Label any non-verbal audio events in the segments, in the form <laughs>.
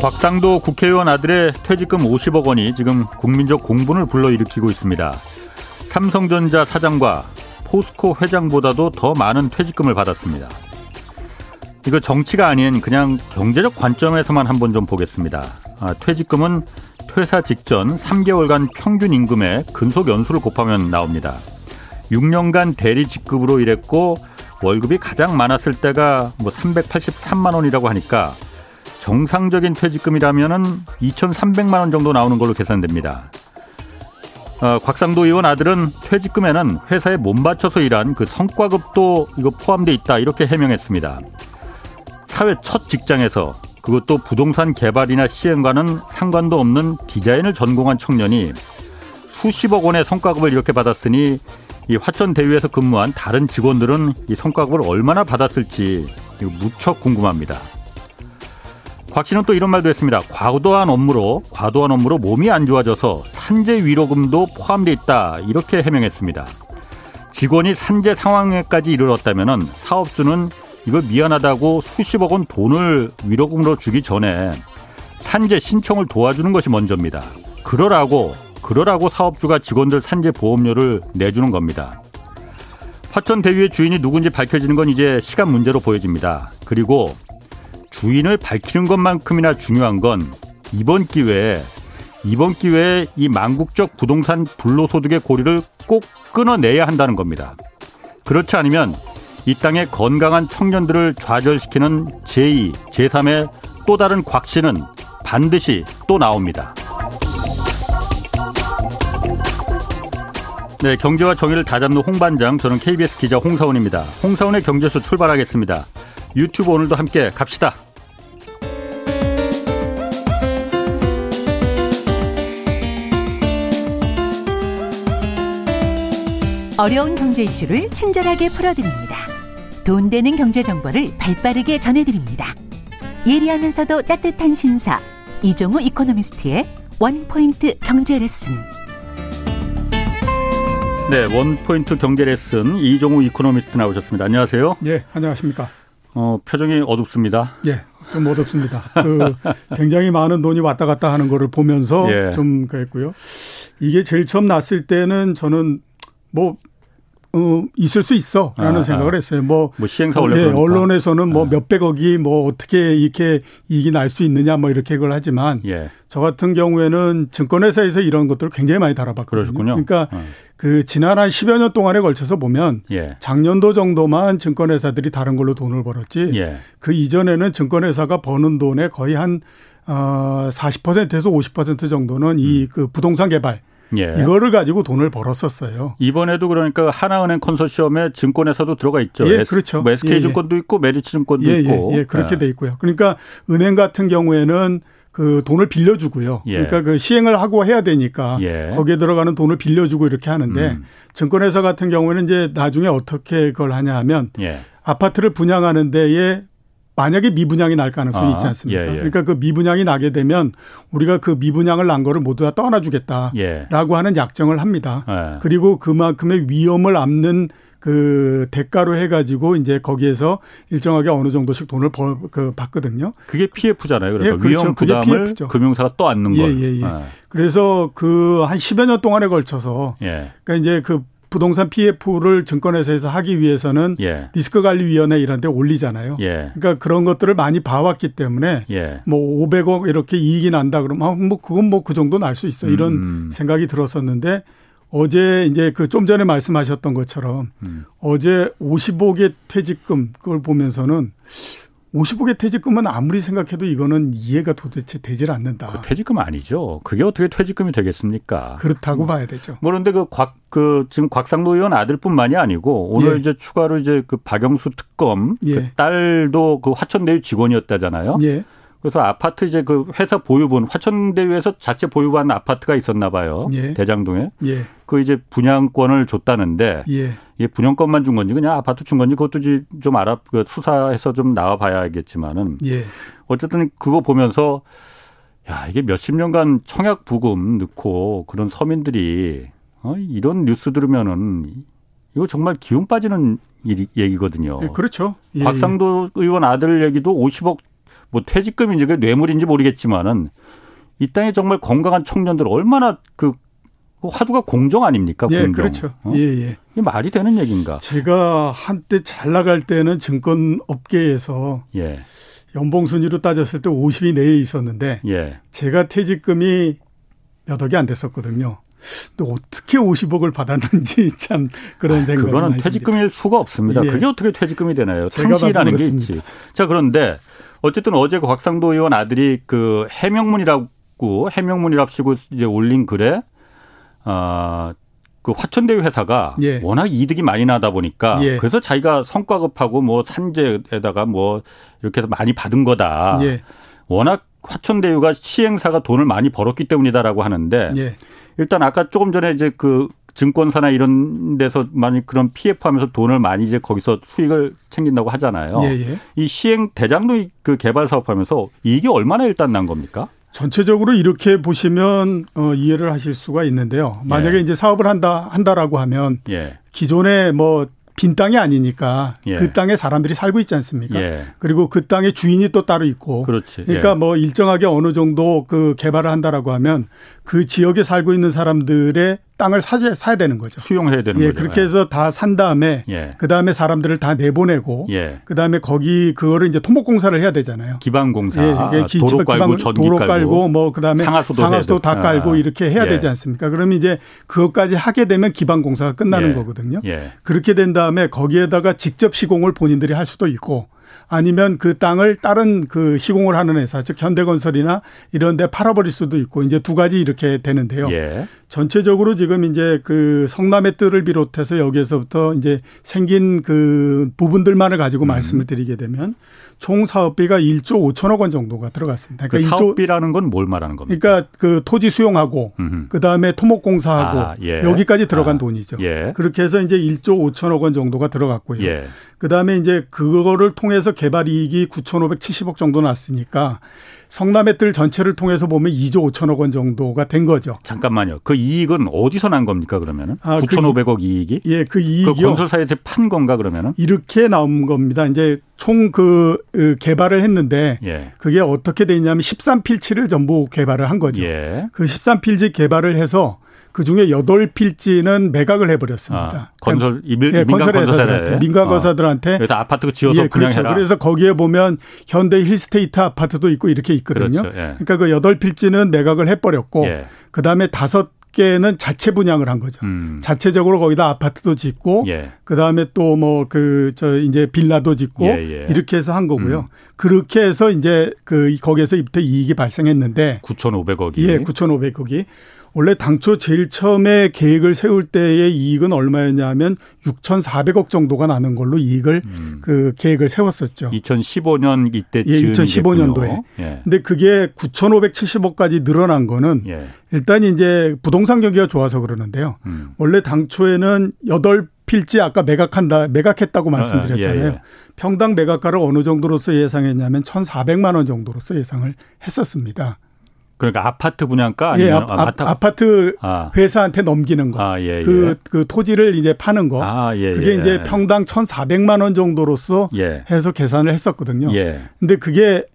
곽상도 국회의원 아들의 퇴직금 50억 원이 지금 국민적 공분을 불러일으키고 있습니다. 삼성전자 사장과 포스코 회장보다도 더 많은 퇴직금을 받았습니다. 이거 정치가 아닌 그냥 경제적 관점에서만 한번 좀 보겠습니다. 아, 퇴직금은 퇴사 직전 3개월간 평균 임금의 근속 연수를 곱하면 나옵니다. 6년간 대리 직급으로 일했고 월급이 가장 많았을 때가 뭐 383만 원이라고 하니까 정상적인 퇴직금이라면은 2,300만 원 정도 나오는 걸로 계산됩니다. 어, 곽상도 의원 아들은 퇴직금에는 회사에 몸바쳐서 일한 그 성과급도 이거 포함돼 있다 이렇게 해명했습니다. 사회 첫 직장에서 그것도 부동산 개발이나 시행과는 상관도 없는 디자인을 전공한 청년이 수십억 원의 성과급을 이렇게 받았으니 이 화천 대유에서 근무한 다른 직원들은 이 성과급을 얼마나 받았을지 무척 궁금합니다. 곽 씨는 또 이런 말도 했습니다. 과도한 업무로 과도한 업무로 몸이 안 좋아져서 산재 위로금도 포함돼 있다 이렇게 해명했습니다. 직원이 산재 상황에까지 이르렀다면은 사업주는 이거 미안하다고 수십억 원 돈을 위로금으로 주기 전에 산재 신청을 도와주는 것이 먼저입니다. 그러라고 그러라고 사업주가 직원들 산재 보험료를 내주는 겁니다. 화천 대위의 주인이 누군지 밝혀지는 건 이제 시간 문제로 보여집니다. 그리고 주인을 밝히는 것만큼이나 중요한 건 이번 기회에 이번 기회에 이 망국적 부동산 불로소득의 고리를 꼭 끊어내야 한다는 겁니다. 그렇지 않으면 이 땅의 건강한 청년들을 좌절시키는 제2, 제3의 또 다른 곽씨는 반드시 또 나옵니다. 네, 경제와 정의를 다잡는 홍반장, 저는 KBS 기자 홍사원입니다. 홍사원의 경제수 출발하겠습니다. 유튜브 오늘도 함께 갑시다. 어려운 경제 이슈를 친절하게 풀어드립니다. 돈 되는 경제 정보를 발빠르게 전해드립니다. 예리하면서도 따뜻한 신사 이종우 이코노미스트의 원포인트 경제 레슨. 네, 원포인트 경제 레슨 이종우 이코노미스트 나오셨습니다. 안녕하세요. 예, 안녕하십니까. 어, 표정이 어둡습니다. 예, 좀 어둡습니다. 그 굉장히 많은 돈이 왔다 갔다 하는 거를 보면서 예. 좀 그랬고요. 이게 제일 처음 났을 때는 저는 뭐 어, 있을 수 있어라는 아, 생각을 했어요. 뭐, 뭐 시행사 원래 예, 언론에서는 뭐 아. 몇백억이 뭐 어떻게 이렇게 이익이 날 수 있느냐 뭐 이렇게 그걸 하지만 예. 저 같은 경우에는 증권회사에서 이런 것들을 굉장히 많이 다뤄봤거든요. 그러셨군요. 그러니까 어. 그 지난 한 10여 년 동안에 걸쳐서 보면 예. 작년도 정도만 증권회사들이 다른 걸로 돈을 벌었지 예. 그 이전에는 증권회사가 버는 돈의 거의 한 어, 40%에서 50% 정도는 음. 이그 부동산 개발 예. 이거를 가지고 돈을 벌었었어요. 이번에도 그러니까 하나은행 컨소시엄에 증권에서도 들어가 있죠. 예, 그렇죠. 뭐 SK 예, 예, 증권도 있고 메리츠 증권도 예, 있고. 예, 예 그렇게 돼 있고요. 그러니까 은행 같은 경우에는 그 돈을 빌려주고요. 예. 그러니까 그 시행을 하고 해야 되니까 예. 거기에 들어가는 돈을 빌려주고 이렇게 하는데 음. 증권회사 같은 경우에는 이제 나중에 어떻게 그걸 하냐 하면 예. 아파트를 분양하는 데에 만약에 미분양이 날 가능성이 아, 있지 않습니까? 예, 예. 그러니까 그 미분양이 나게 되면 우리가 그 미분양을 난 거를 모두 다 떠나주겠다라고 예. 하는 약정을 합니다. 예. 그리고 그만큼의 위험을 안는 그 대가로 해가지고 이제 거기에서 일정하게 어느 정도씩 돈을 벌, 그 받거든요. 그게 PF잖아요. 그러니까 예, 그렇죠. 위험 부담을 PF죠. 금융사가 또 안는 거. 예, 예, 예. 아. 그래서 그 한 10여 년 동안에 걸쳐서 예. 그러니까 이제 그 부동산 PF를 증권회사에서 하기 위해서는 예. 리스크 관리 위원회 이런 데 올리잖아요. 예. 그러니까 그런 것들을 많이 봐왔기 때문에 예. 뭐 500억 이렇게 이익이 난다 그러면 아, 뭐 그건 뭐 그 정도 날 수 있어 이런 음. 생각이 들었었는데 어제 이제 그 좀 전에 말씀하셨던 것처럼 음. 어제 50억의 퇴직금 그걸 보면서는 50억의 퇴직금은 아무리 생각해도 이거는 이해가 도대체 되질 않는다. 그 퇴직금 아니죠. 그게 어떻게 퇴직금이 되겠습니까? 그렇다고 음. 봐야 되죠. 뭐 그런데 그 곽, 그 지금 곽상도 의원 아들뿐만이 아니고 오늘 예. 이제 추가로 이제 그 박영수 특검 그 예. 그 딸도 그 화천대유 직원이었다잖아요. 예. 그래서 아파트 이제 그 회사 보유분 화천대유에서 자체 보유한 아파트가 있었나 봐요. 예. 대장동에. 예. 그 이제 분양권을 줬다는데 예. 이게 분양권만 준 건지 그냥 아파트 준 건지 그것도 좀 알아 그 수사해서 좀 나와 봐야겠지만은 예. 어쨌든 그거 보면서 야, 이게 몇십 년간 청약 부금 넣고 그런 서민들이 어, 이런 뉴스 들으면은 이거 정말 기운 빠지는 일 얘기거든요. 예, 그렇죠. 예, 박상도 의원 아들 얘기도 50억 뭐 퇴직금인지 그 뇌물인지 모르겠지만은 이 땅에 정말 건강한 청년들 얼마나 그, 그 화두가 공정 아닙니까? 예, 공정. 그렇죠. 어? 예, 예. 이게 말이 되는 얘기인가? 제가 한때 잘 나갈 때는 증권 업계에서 예. 연봉 순위로 따졌을 때 50위 내에 있었는데 예. 제가 퇴직금이 몇 억이 안 됐었거든요. 또 어떻게 50억을 받았는지 <laughs> 참 그런 아, 생각이 그거는 퇴직금일. 수가 없습니다. 예. 그게 어떻게 퇴직금이 되나요? 상시라는 게 있지. 자 그런데 어쨌든 어제 그 곽상도 의원 아들이 그 해명문이라고 해명문이랍시고 이제 올린 글에 아. 그 화천대유 회사가 예. 워낙 이득이 많이 나다 보니까 예. 그래서 자기가 성과급하고 뭐 산재에다가 뭐 이렇게 해서 많이 받은 거다. 예. 워낙 화천대유가 시행사가 돈을 많이 벌었기 때문이다라고 하는데 예. 일단 아까 조금 전에 이제 그 증권사나 이런 데서 많이 그런 PF 하면서 돈을 많이 이제 거기서 수익을 챙긴다고 하잖아요. 예, 예. 이 시행 대장도 그 개발 사업하면서 이게 얼마나 일단 난 겁니까? 전체적으로 이렇게 보시면 어, 이해를 하실 수가 있는데요. 만약에 예. 이제 사업을 한다 한다라고 하면 예. 기존에 뭐 빈 땅이 아니니까 예. 그 땅에 사람들이 살고 있지 않습니까? 예. 그리고 그 땅의 주인이 또 따로 있고. 그렇지. 그러니까 예. 뭐 일정하게 어느 정도 그 개발을 한다라고 하면 그 지역에 살고 있는 사람들의 땅을 사야, 사야 되는 거죠. 수용해야 되는 예, 거죠. 그렇게 해서 다 산 다음에 예. 그 다음에 사람들을 다 내보내고 예. 그 다음에 거기 그거를 이제 토목 공사를 해야 되잖아요. 기반 공사, 예, 기, 도로 깔고 전기 도로 깔고 뭐그 다음에 상하수도, 상하수도 다 깔고 아. 이렇게 해야 예. 되지 않습니까? 그러면 이제 그것까지 하게 되면 기반 공사가 끝나는 예. 거거든요. 예. 그렇게 된 다음에 거기에다가 직접 시공을 본인들이 할 수도 있고 아니면 그 땅을 다른 그 시공을 하는 회사, 즉 현대건설이나 이런 데 팔아버릴 수도 있고 이제 두 가지 이렇게 되는데요. 예. 전체적으로 지금 이제 그 성남의 뜰을 비롯해서 여기에서부터 이제 생긴 그 부분들만을 가지고 음. 말씀을 드리게 되면 총 사업비가 1조 5천억 원 정도가 들어갔습니다. 그러니까 그 사업비라는 건 뭘 말하는 겁니까? 그러니까 그 토지 수용하고 그 다음에 토목공사하고 아, 예. 여기까지 들어간 아, 돈이죠. 예. 그렇게 해서 이제 1조 5천억 원 정도가 들어갔고요. 예. 그 다음에 이제 그거를 통해서 개발 이익이 9,570억 정도 났으니까 성남의 뜰 전체를 통해서 보면 2조 5천억 원 정도가 된 거죠. 잠깐만요. 그 이익은 어디서 난 겁니까 그러면은? 아, 9,500억 그 이익이? 예, 그 이익이 그 건설사한테 판 건가 그러면은? 이렇게 나온 겁니다. 이제 총그 그 개발을 했는데 예. 그게 어떻게 돼 있냐면 13필지를 전부 개발을 한 거죠. 예. 그 13필지 개발을 해서 그 중에 여덟 필지는 매각을 해버렸습니다. 아, 건설 예, 민간 건설사들한테 민간 건설들한테 어. 아파트 지어서 예, 그렇죠. 해라. 그래서 거기에 보면 현대 힐스테이트 아파트도 있고 이렇게 있거든요. 그렇죠. 예. 그러니까 그 여덟 필지는 매각을 해버렸고 예. 그 다음에 다섯 개는 자체 분양을 한 거죠. 음. 자체적으로 거기다 아파트도 짓고 예. 그다음에 또 뭐 그 저 이제 빌라도 짓고 예, 예. 이렇게 해서 한 거고요. 음. 그렇게 해서 이제 그 거기에서 이때 이익이 발생했는데 9,500억이 예, 9,500억이 원래 당초 제일 처음에 계획을 세울 때의 이익은 얼마였냐면 6,400억 정도가 나는 걸로 이익을 음. 그 계획을 세웠었죠. 2015년 이때 예, 2015년도에. 예. 근데 그게 9,570억까지 늘어난 거는 예. 일단 이제 부동산 경기가 좋아서 그러는데요. 음. 원래 당초에는 8 필지 아까 매각한다 매각했다고 아, 말씀드렸잖아요. 예, 예. 평당 매각가를 어느 정도로서 예상했냐면 1,400만 원 정도로서 예상을 했었습니다. 그러니까 아파트 분양가 아니면 예, 아, 아 파트 아. 회사한테 넘기는 거. 아, 예, 예. 그, 그 토지를 이제 파는 거. 아, 예, 그게 예. 이제 평당 1,400만 원 정도로서 예. 해서 계산을 했었거든요. 예. 근데 그게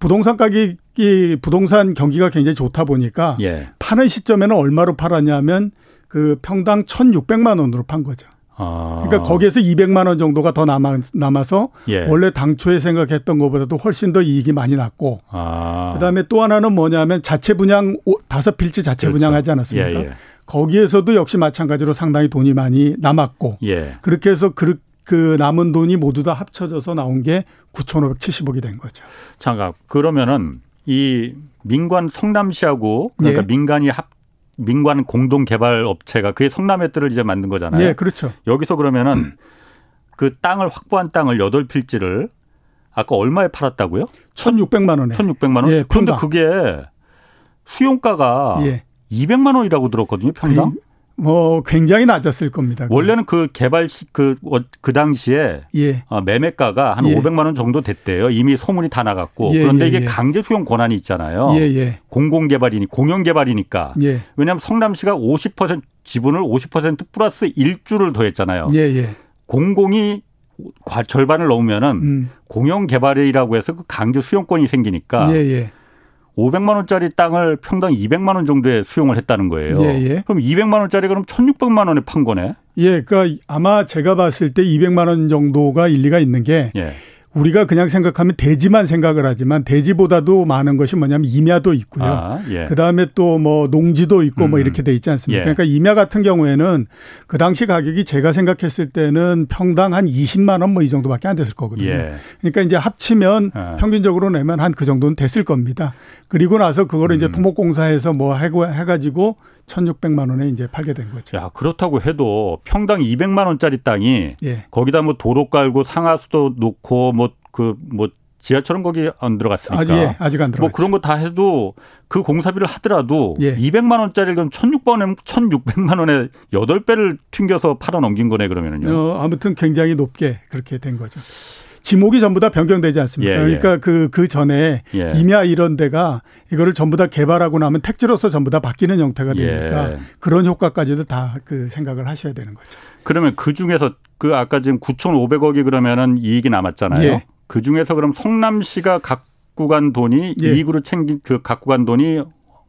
부동산 가격이 부동산 경기가 굉장히 좋다 보니까 파는 시점에는 얼마로 팔았냐면 그 평당 1,600만 원으로 판 거죠. 아. 그러니까 거기에서 200만 원 정도가 더 남아, 남아서 예. 원래 당초에 생각했던 것보다도 훨씬 더 이익이 많이 났고 아. 그다음에 또 하나는 뭐냐면 자체 분양 다섯 필지 자체 그렇죠. 분양하지 않았습니까? 예, 예. 거기에서도 역시 마찬가지로 상당히 돈이 많이 남았고 예. 그렇게 해서 그, 그 남은 돈이 모두 다 합쳐져서 나온 게 9,570억이 된 거죠. 잠깐 그러면은 이 민관 성남시하고 그러니까 예. 민간이 합 민관 공동 개발 업체가 그게 성남의 뜰을 이제 만든 거잖아요. 네, 그렇죠. 여기서 그러면은 그 땅을 확보한 땅을 여덟 필지를 아까 얼마에 팔았다고요? 1,600만 원에. 1,600만 원? 예, 그런데 그게 수용가가 예. 200만 원이라고 들었거든요, 평당. 뭐 굉장히 낮았을 겁니다. 원래는 그 개발 그그 그 당시에 예. 어, 매매가가 한 예. 500만 원 정도 됐대요. 이미 소문이 다 나갔고 예, 그런데 예, 이게 예. 강제 수용 권한이 있잖아요. 예, 공공 개발이니 공영 개발이니까. 왜냐하면 성남시가 50% 지분을 50% 플러스 1주를 더했잖아요. 공공이 과, 절반을 넘으면은 음. 공영 개발이라고 해서 그 강제 수용권이 생기니까 예, 예. 500만 원짜리 땅을 평당 200만 원 정도에 수용을 했다는 거예요. 예, 예. 그럼 200만 원짜리 그럼 1,600만 원에 판 거네. 예, 그러니까 아마 제가 봤을 때 200만 원 정도가 일리가 있는 게 예. 우리가 그냥 생각하면 대지만 생각을 하지만 대지보다도 많은 것이 뭐냐면 임야도 있고요. 아, 예. 그다음에 또 뭐 농지도 있고 뭐 음. 뭐 이렇게 돼 있지 않습니까? 예. 그러니까 임야 같은 경우에는 그 당시 가격이 제가 생각했을 때는 평당 한 20만 원 뭐 이 정도밖에 안 됐을 거거든요. 예. 그러니까 이제 합치면 아. 평균적으로 내면 한 그 정도는 됐을 겁니다. 그리고 나서 그거를 음. 이제 토목공사에서 뭐 해고 해가지고 1,600만 원에 이제 팔게 된 거죠. 야, 그렇다고 해도 평당 200만 원짜리 땅이 예. 거기다 뭐 도로 깔고 상하수도 놓고 뭐 그뭐 그 뭐 지하철은 거기 안 들어갔으니까. 아, 예, 아직 안 들어갔죠. 뭐 그런 거 다 해도 그 공사비를 하더라도 예. 200만 원짜리를 그럼 1,600만 1,600만 원에 8배를 튕겨서 팔아 넘긴 거네 그러면은요. 어, 아무튼 굉장히 높게 그렇게 된 거죠. 지목이 전부 다 변경되지 않습니까? 예, 예. 그러니까 그, 그 전에 예. 임야 이런 데가 이거를 전부 다 개발하고 나면 택지로서 전부 다 바뀌는 형태가 예. 되니까 그런 효과까지도 다 그 생각을 하셔야 되는 거죠. 그러면 그 중에서 그 아까 지금 9,500억이 그러면은 이익이 남았잖아요. 예. 그 중에서 그럼 성남시가 갖고 간 돈이 예. 이익으로 챙긴 그 갖고 간 돈이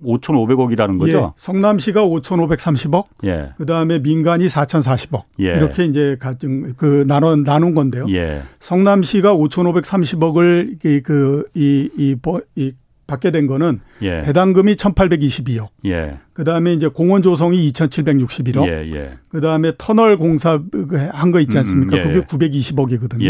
5,500억이라는 거죠. 예. 성남시가 5,530억, 예. 그 다음에 민간이 4,040억 예. 이렇게 이제 가정 그 나눠 나눈 건데요. 예. 성남시가 5,530억을 그이이 이, 이, 받게 된 거는 예. 배당금이 1,822억. 예. 그 다음에 이제 공원 조성이 2,761억. 예, 예. 그 다음에 터널 공사 한 거 있지 않습니까? 음, 예. 그게 920억이거든요.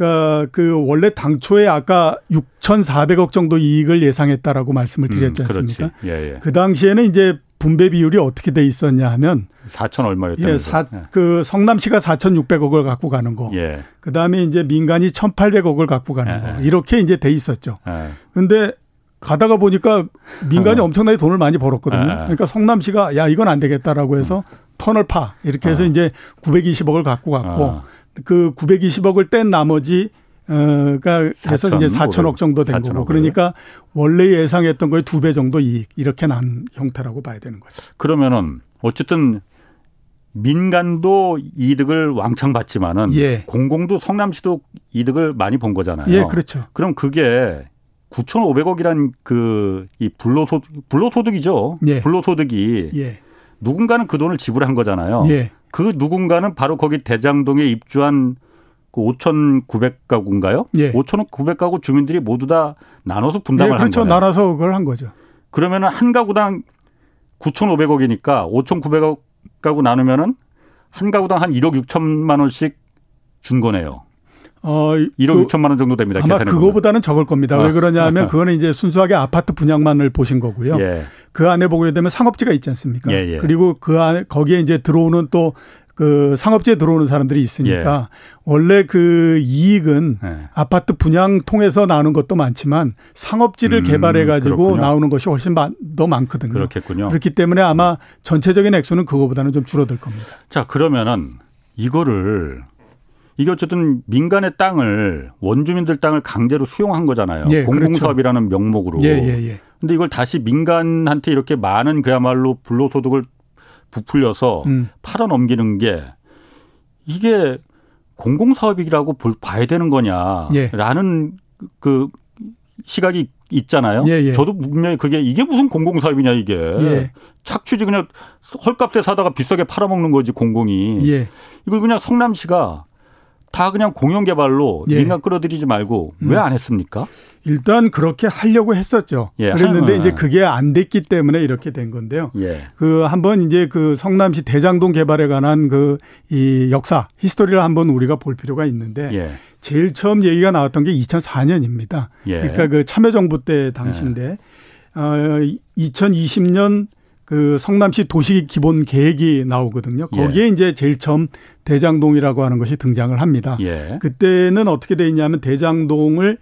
예, 그러니까 그 원래 당초에 아까 6,400억 정도 이익을 예상했다라고 말씀을 음, 드렸지 않습니까? 음, 예, 예. 그 당시에는 이제 분배 비율이 어떻게 돼 있었냐 하면 4천 얼마였다면서? 예, 사, 예. 그 성남시가 4,600억을 갖고 가는 거. 예. 그다음에 이제 민간이 1,800억을 갖고 가는 예. 거. 이렇게 이제 돼 있었죠. 예. 근데 가다가 보니까 민간이 어. 엄청나게 돈을 많이 벌었거든요. 예. 그러니까 성남시가 야, 이건 안 되겠다라고 해서 음. 터널 파 이렇게 해서 어. 이제 920억을 갖고 갔고 어. 그 920억을 뗀 나머지 어가 그래서 4천, 이제 4천억 정도 된 거고 그러니까 원래 예상했던 거에 두배 정도 이익 이렇게 난 형태라고 봐야 되는 거죠. 그러면은 어쨌든 민간도 이득을 왕창 받지만은 예. 공공도 성남시도 이득을 많이 본 거잖아요. 예, 그렇죠. 그럼 그게 9,500억이란 그 이 불로소 불로소득이죠. 예. 불로소득이 예. 누군가는 그 돈을 지불한 거잖아요. 예. 그 누군가는 바로 거기 대장동에 입주한 그 5,900가구인가요? 예. 5,900가구 주민들이 모두 다 나눠서 분담을 예, 그렇죠. 한 거예요. 나눠서 그걸 한 거죠. 그러면은 한 가구당 9,500억이니까 5,900가구 나누면은 한 가구당 한 1억 6천만 원씩 준 거네요. 어, 1억 그, 6천만 원 정도 됩니다. 아마 그거보다는 적을 겁니다. 왜 아. 그러냐면 <laughs> 그거는 이제 순수하게 아파트 분양만을 보신 거고요. 예. 그 안에 보게 되면 상업지가 있지 않습니까? 예, 예. 그리고 그 안에 거기에 이제 들어오는 또 그 상업지에 들어오는 사람들이 있으니까 예. 원래 그 이익은 예. 아파트 분양 통해서 나오는 것도 많지만 상업지를 음, 개발해 가지고 나오는 것이 훨씬 더 많거든요. 그렇겠군요. 그렇기 때문에 아마 전체적인 액수는 그거보다는 좀 줄어들 겁니다. 자, 그러면은 이거를 이게 어쨌든 민간의 땅을 원주민들 땅을 강제로 수용한 거잖아요. 예, 공공사업이라는 그렇죠. 명목으로. 예, 예, 예. 근데 이걸 다시 민간한테 이렇게 많은 그야말로 불로소득을 부풀려서 음. 팔아 넘기는 게 이게 공공사업이라고 볼, 봐야 되는 거냐라는 예. 그 시각이 있잖아요. 예, 예. 저도 분명히 그게 이게 무슨 공공사업이냐 이게 예. 착취지 그냥 헐값에 사다가 비싸게 팔아먹는 거지 공공이 예. 이걸 그냥 성남시가 다 그냥 공영 개발로 예. 민간 끌어들이지 말고 음. 왜안 했습니까? 일단 그렇게 하려고 했었죠. 예. 그랬는데 이제 그게 안 됐기 때문에 이렇게 된 건데요. 예. 그 한번 이제 그 성남시 대장동 개발에 관한 그 이 역사 히스토리를 한번 우리가 볼 필요가 있는데 예. 제일 처음 얘기가 나왔던 게 2004년입니다. 예. 그러니까 그 참여정부 때 당시인데 예. 어 2020년 그 성남시 도시 기본 계획이 나오거든요. 예. 거기에 예. 이제 제일 처음 대장동이라고 하는 것이 등장을 합니다. 예. 그때는 어떻게 돼 있냐면 대장동을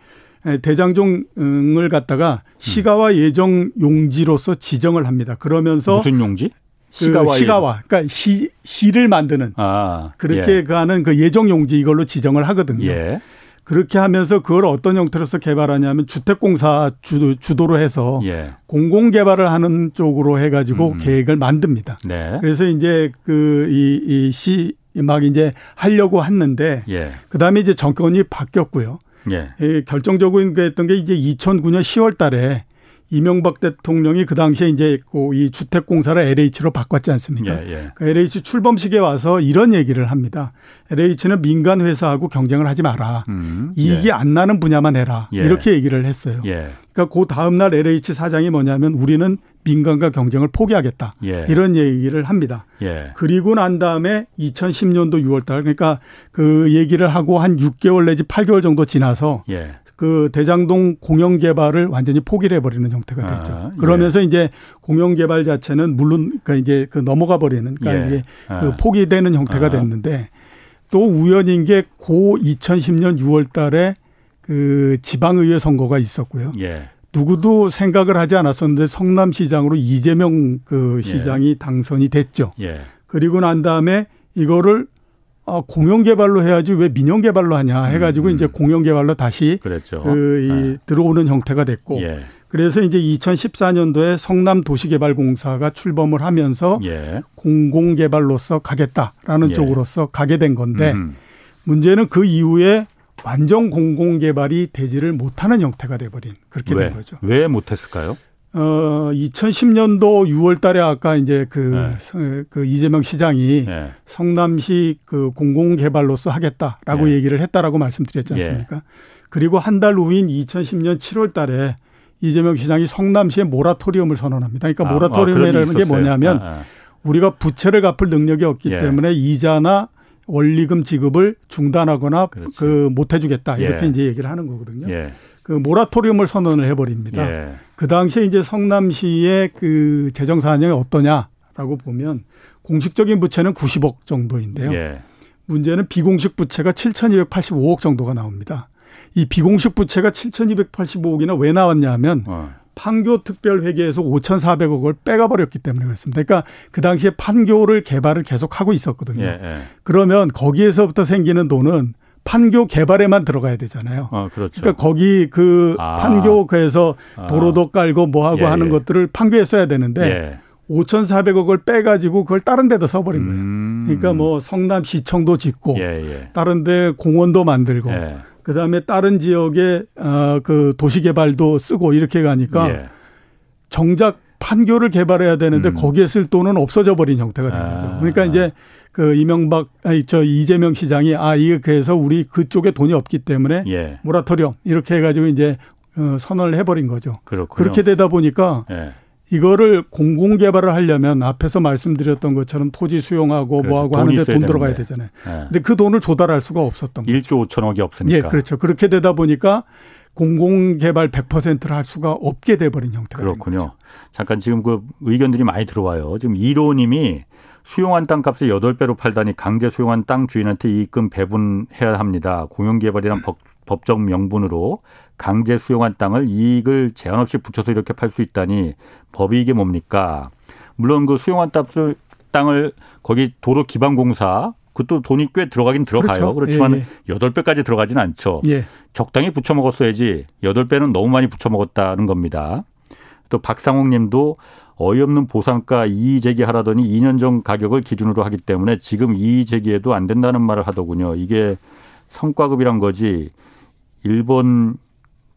대장동을 갖다가 시가와 예정 용지로서 지정을 합니다. 그러면서 무슨 용지? 시가와, 그 시가와 그러니까 시 시를 만드는 아, 그렇게 예. 그 하는 그 예정 용지 이걸로 지정을 하거든요. 예. 그렇게 하면서 그걸 어떤 형태로서 개발하냐면 주택공사 주도, 주도로 해서 예. 공공 개발을 하는 쪽으로 해가지고 음. 계획을 만듭니다. 네. 그래서 이제 그이이시막 이제 하려고 했는데 예. 그다음에 이제 정권이 바뀌었고요. 예. 예 결정적인 게 했던 게 이제 2009년 10월 달에 이명박 대통령이 그 당시에 이제 이 주택공사를 LH로 바꿨지 않습니까? 예, 예. 그 LH 출범식에 와서 이런 얘기를 합니다. LH는 민간 회사하고 경쟁을 하지 마라. 음, 이익이 예. 안 나는 분야만 해라. 예. 이렇게 얘기를 했어요. 예. 그러니까 그 다음 날 LH 사장이 뭐냐면 우리는 민간과 경쟁을 포기하겠다. 예. 이런 얘기를 합니다. 그리고 난 다음에 2010년도 6월 달 그러니까 그 얘기를 하고 한 6개월 내지 8개월 정도 지나서 그 대장동 공영 개발을 완전히 포기를 해버리는 형태가 아, 됐죠. 아, 그러면서 예. 이제 공영 개발 자체는 물론 그러니까 이제 그 넘어가 버리는 그러니까 예. 이게 아. 그 포기되는 형태가 아. 됐는데 또 우연인 게 고 2010년 6월 달에 그 지방의회 선거가 있었고요. 예. 누구도 생각을 하지 않았었는데 성남시장으로 이재명 그 예. 시장이 당선이 됐죠. 예. 그리고 난 다음에 이거를 어, 공영 개발로 해야지 왜 민영 개발로 하냐 해가지고 음, 음. 이제 공영 개발로 다시 그랬죠. 그, 이, 네. 들어오는 형태가 됐고 예. 그래서 이제 2014년도에 성남 도시개발공사가 출범을 하면서 예. 공공개발로서 가겠다라는 예. 쪽으로서 가게 된 건데 음. 문제는 그 이후에 완전 공공개발이 되지를 못하는 형태가 돼버린 그렇게 왜? 된 거죠. 왜 못했을까요? 어, 2010년도 6월 달에 아까 이제 그, 네. 그 이재명 시장이 네. 성남시 그 공공 개발로서 하겠다라고 네. 얘기를 했다라고 말씀드렸지 예. 않습니까? 그리고 한 달 후인 2010년 7월 달에 이재명 시장이 성남시에 모라토리움을 선언합니다. 그러니까 아, 모라토리움이라는 아, 게 뭐냐면 아, 아. 우리가 부채를 갚을 능력이 없기 예. 때문에 이자나 원리금 지급을 중단하거나 그렇지. 그 못해주겠다 이렇게 예. 이제 얘기를 하는 거거든요. 예. 그 모라토리움을 선언을 해버립니다. 예. 그 당시에 이제 성남시의 그 재정 사정이 어떠냐라고 보면 공식적인 부채는 90억 정도인데요. 예. 문제는 비공식 부채가 7,285억 정도가 나옵니다. 이 비공식 부채가 7,285억이나 왜 나왔냐면 어. 판교 특별회계에서 5,400억을 빼가 버렸기 때문에 그렇습니다. 그러니까 그 당시에 판교를 개발을 계속 하고 있었거든요. 예, 예. 그러면 거기에서부터 생기는 돈은 판교 개발에만 들어가야 되잖아요. 아, 그렇죠. 그러니까 거기 그 아. 판교에서 아. 도로도 깔고 뭐 하고 예, 하는 예. 것들을 판교에 써야 되는데 예. 5,400억을 빼가지고 그걸 다른 데다 써버린 거예요. 음. 그러니까 뭐 성남시청도 짓고 예, 예. 다른 데 공원도 만들고 예. 그다음에 다른 지역에 어그 도시 개발도 쓰고 이렇게 가니까 정작 판교를 개발해야 되는데 음. 거기에 쓸 돈은 없어져 버린 형태가 된 거죠. 아. 그러니까 이제 그 이명박 아니 저 이재명 시장이 아 이게 그래서 우리 그쪽에 돈이 없기 때문에 예. 모라토리엄 이렇게 해가지고 이제 어, 선언을 해버린 거죠. 그렇군요. 그렇게 되다 보니까 예. 이거를 공공 개발을 하려면 앞에서 말씀드렸던 것처럼 토지 수용하고 뭐하고 하는데 돈 들어가야 되잖아요. 예. 근데 그 돈을 조달할 수가 없었던 거죠. 1조 5천억이 없으니까. 예, 그렇죠. 그렇게 되다 보니까 공공 개발 100%를 할 수가 없게 돼 버린 형태가 그렇군요. 잠깐 지금 그 의견들이 많이 들어와요. 지금 1호님이 수용한 땅값을 8배로 팔다니 강제 수용한 땅 주인한테 이익금 배분해야 합니다. 공영개발이란 법, 법적 명분으로 강제 수용한 땅을 이익을 제한 없이 붙여서 이렇게 팔 수 있다니 법이 이게 뭡니까? 물론 그 수용한 땅을 땅을 거기 도로 기반 공사 그것도 돈이 꽤 들어가긴 들어가요. 그렇죠. 그렇지만 여덟 예, 배까지 들어가지는 않죠. 예. 적당히 붙여 먹었어야지 여덟 배는 너무 많이 붙여 먹었다는 겁니다. 또 박상욱 님도 어이없는 보상가 이의 제기하라더니 2년 전 가격을 기준으로 하기 때문에 지금 이의 제기에도 안 된다는 말을 하더군요. 이게 성과급이란 거지 일본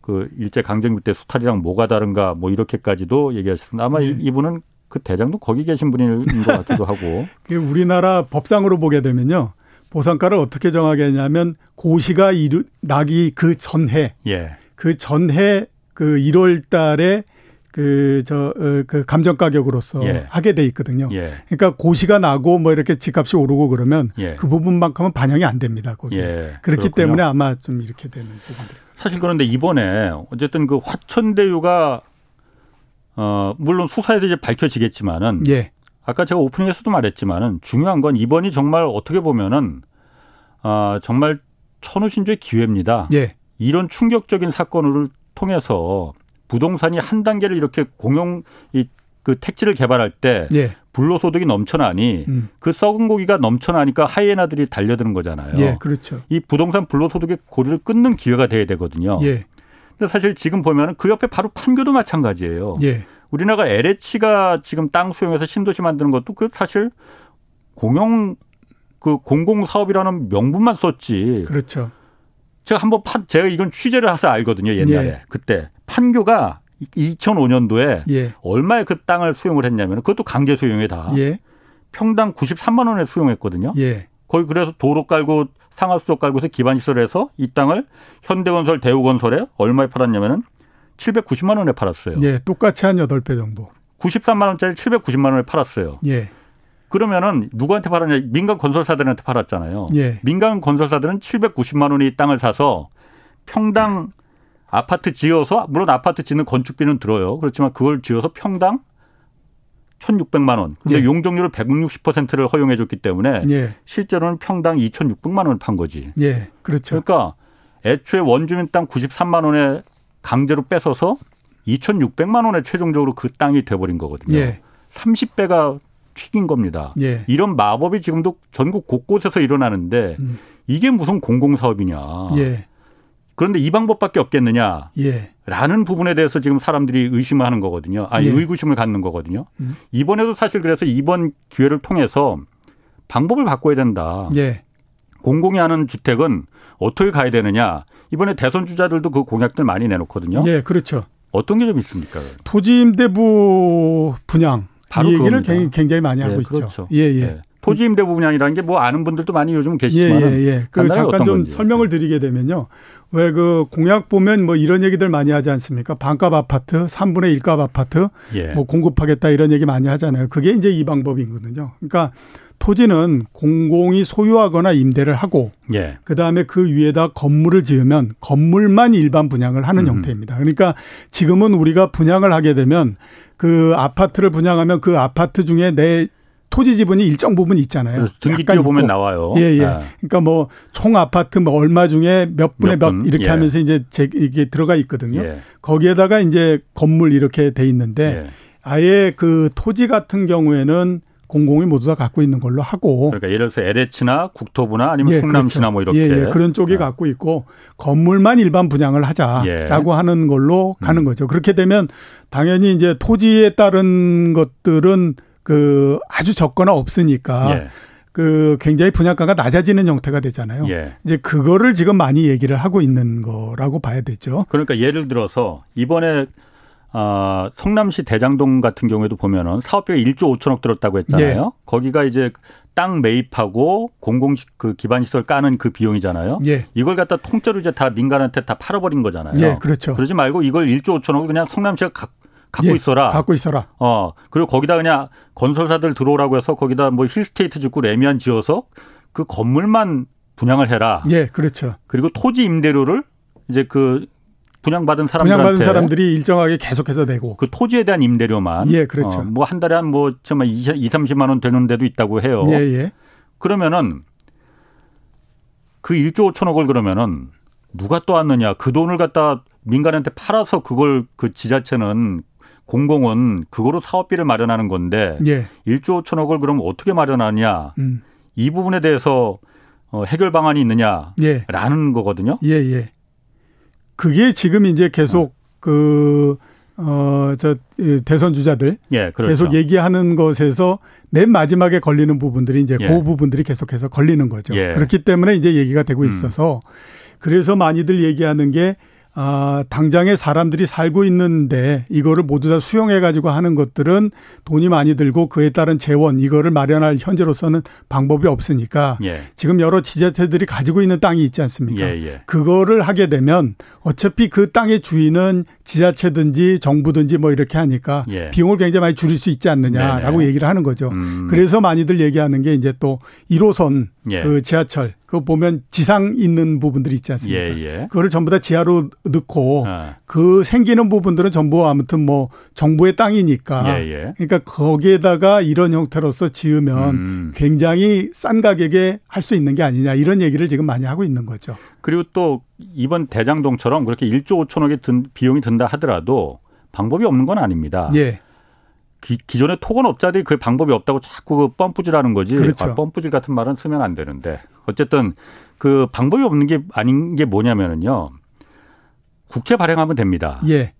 그 일제 강점기 때 수탈이랑 뭐가 다른가 뭐 이렇게까지도 얘기하셨습니다. 아마 네. 이분은 그 대장도 거기 계신 분인 것 같기도 하고. <laughs> 그 우리나라 법상으로 보게 되면요. 보상가를 어떻게 정하겠냐면 고시가 이루, 나기 그 전해. 예. 그 전해 그 1월 달에 그, 저, 어, 그 감정 가격으로서 예. 하게 돼 있거든요. 예. 그러니까 고시가 나고 뭐 이렇게 집값이 오르고 그러면 예. 그 부분만큼은 반영이 안 됩니다. 거기. 예. 그렇기 그렇군요. 때문에 아마 좀 이렇게 되는 부분들. 사실 그런데 이번에 어쨌든 그 화천대유가 어, 물론 수사에서 이제 밝혀지겠지만은. 예. 아까 제가 오프닝에서도 말했지만은 중요한 건 이번이 정말 어떻게 보면은 아, 정말 천우신조의 기회입니다. 예. 이런 충격적인 사건을 통해서 부동산이 한 단계를 이렇게 공용 이 그 택지를 개발할 때 예. 불로소득이 넘쳐나니 음. 그 썩은 고기가 넘쳐나니까 하이에나들이 달려드는 거잖아요. 예, 그렇죠. 이 부동산 불로소득의 고리를 끊는 기회가 돼야 되거든요. 예. 근데 사실 지금 보면은 그 옆에 바로 판교도 마찬가지예요. 예. 우리나라 LH가 지금 땅 수용해서 신도시 만드는 것도 그 사실 공영 그 공공 사업이라는 명분만 썼지. 그렇죠. 제가 한번 판, 제가 이건 취재를 해서 알거든요. 옛날에. 예. 그때 판교가 2005년도에 예. 얼마에 그 땅을 수용을 했냐면 그것도 강제 수용에 다. 예. 평당 93만 원에 수용했거든요. 예. 거의 그래서 도로 깔고 상하수도 깔고서 기반 시설을 해서 이 땅을 현대건설 대우건설에 얼마에 팔았냐면은 790만 원에 팔았어요. 예, 똑같이 한 8배 정도. 93만 원짜리 790만 원에 팔았어요. 예. 그러면은 누구한테 팔았냐? 민간 건설사들한테 팔았잖아요. 예. 민간 건설사들은 790만 원이 땅을 사서 평당 아파트 지어서 물론 아파트 짓는 건축비는 들어요. 그렇지만 그걸 지어서 평당 1,600만 원. 근데 예. 용적률을 160%를 허용해 줬기 때문에 예. 실제로는 평당 2,600만 원을 판 거지. 예. 그렇죠. 그러니까 애초에 원주민 땅 93만 원에 강제로 뺏어서 2,600만 원에 최종적으로 그 땅이 돼 버린 거거든요. 예. 30배가 튀긴 겁니다. 예. 이런 마법이 지금도 전국 곳곳에서 일어나는데 음. 이게 무슨 공공사업이냐. 예. 그런데 이 방법밖에 없겠느냐? 예. 라는 부분에 대해서 지금 사람들이 의심을 하는 거거든요. 아니, 예. 의구심을 갖는 거거든요. 음. 이번에도 사실 그래서 이번 기회를 통해서 방법을 바꿔야 된다. 예. 공공이 하는 주택은 어떻게 가야 되느냐. 이번에 대선 주자들도 그 공약들 많이 내놓거든요. 예, 그렇죠. 어떤 게 좀 있습니까? 토지 임대부 분양 바로 이 얘기를 그겁니다. 굉장히 많이 하고 예, 있죠. 그렇죠. 예, 예. 예. 토지 임대 부분이라는 게 뭐 아는 분들도 많이 요즘 계시지만 예, 예, 예. 그 잠깐 좀 건지. 설명을 드리게 되면요. 왜 그 공약 보면 뭐 이런 얘기들 많이 하지 않습니까? 반값 아파트, 3분의 1값 아파트 예. 뭐 공급하겠다 이런 얘기 많이 하잖아요. 그게 이제 이 방법이거든요. 그러니까 토지는 공공이 소유하거나 임대를 하고 예. 그다음에 그 위에다 건물을 지으면 건물만 일반 분양을 하는 음. 형태입니다. 그러니까 지금은 우리가 분양을 하게 되면 그 아파트를 분양하면 그 아파트 중에 내 토지 지분이 일정 부분 있잖아요. 등기표 보면 나와요. 예, 예. 아. 그러니까 뭐 총 아파트 뭐 얼마 중에 몇 분의 몇, 분? 이렇게 예. 하면서 이제 제, 이게 들어가 있거든요. 예. 거기에다가 이제 건물 이렇게 돼 있는데 예. 아예 그 토지 같은 경우에는 공공이 모두 다 갖고 있는 걸로 하고 그러니까 예를 들어서 LH나 국토부나 아니면 예, 성남시나 그렇죠. 뭐 이렇게 예, 예. 그런 쪽이 아. 갖고 있고 건물만 일반 분양을 하자라고 예. 하는 걸로 가는 음. 거죠. 그렇게 되면 당연히 이제 토지에 따른 것들은 그 아주 적거나 없으니까 예. 그 굉장히 분양가가 낮아지는 형태가 되잖아요. 예. 이제 그거를 지금 많이 얘기를 하고 있는 거라고 봐야 되죠. 그러니까 예를 들어서 이번에 어, 성남시 대장동 같은 경우에도 보면은 사업비가 1조 5천억 들었다고 했잖아요. 예. 거기가 이제 땅 매입하고 공공 그 기반 시설 까는 그 비용이잖아요. 예. 이걸 갖다 통째로 이제 다 민간한테 다 팔아버린 거잖아요. 예, 그렇죠. 그러지 말고 이걸 1조 5천억을 그냥 성남시가 각 갖고 예, 있어라. 갖고 있어라. 어 그리고 거기다 그냥 건설사들 들어오라고 해서 거기다 뭐 힐스테이트 짓고 레미안 지어서 그 건물만 분양을 해라. 예, 그렇죠. 그리고 토지 임대료를 이제 그 분양받은 사람들한테 분양받은 사람들이 일정하게 계속해서 내고 그 토지에 대한 임대료만 예 그렇죠 어, 뭐한 달에 한 뭐 정말 2, 30만 원 되는 데도 있다고 해요. 예, 예. 그러면은 그 1조 5천억을 그러면은 누가 떠왔느냐 그 돈을 갖다 민간한테 팔아서 그걸 그 지자체는 공공은 그거로 사업비를 마련하는 건데 예. 1조 5천억을 그럼 어떻게 마련하냐 음. 이 부분에 대해서 어, 해결 방안이 있느냐라는 예. 거거든요. 예, 예. 그게 지금 이제 계속 어. 그, 어, 저, 대선 주자들. 예, 그렇죠. 계속 얘기하는 것에서 맨 마지막에 걸리는 부분들이 이제 예. 그 부분들이 계속해서 걸리는 거죠. 예. 그렇기 때문에 이제 얘기가 되고 음. 있어서 그래서 많이들 얘기하는 게 아, 당장에 사람들이 살고 있는데 이거를 모두 다 수용해 가지고 하는 것들은 돈이 많이 들고 그에 따른 재원 이거를 마련할 현재로서는 방법이 없으니까 예. 지금 여러 지자체들이 가지고 있는 땅이 있지 않습니까? 예, 예. 그거를 하게 되면 어차피 그 땅의 주인은 지자체든지 정부든지 뭐 이렇게 하니까 예. 비용을 굉장히 많이 줄일 수 있지 않느냐라고. 얘기를 하는 거죠. 음. 그래서 많이들 얘기하는 게 이제 또 1호선 예. 그 지하철 그거 보면 지상 있는 부분들이 있지 않습니까? 예, 예. 그거를 전부 다 지하로 넣고 아. 그 생기는 부분들은 전부 아무튼 뭐 정부의 땅이니까 예, 예. 그러니까 거기에다가 이런 형태로서 지으면 음. 굉장히 싼 가격에 할 수 있는 게 아니냐 이런 얘기를 지금 많이 하고 있는 거죠. 그리고 또 이번 대장동처럼 그렇게 1조 5천억의 든 비용이 든다 하더라도 방법이 없는 건 아닙니다. 예. 기, 기존의 토건업자들이 그 방법이 없다고 자꾸 그 뻔뿌질하는 거지. 그렇죠. 아, 뻔뿌질 같은 말은 쓰면 안 되는데 어쨌든 그 방법이 없는 게 아닌 게 뭐냐면은요. 국채 발행하면 됩니다. 예.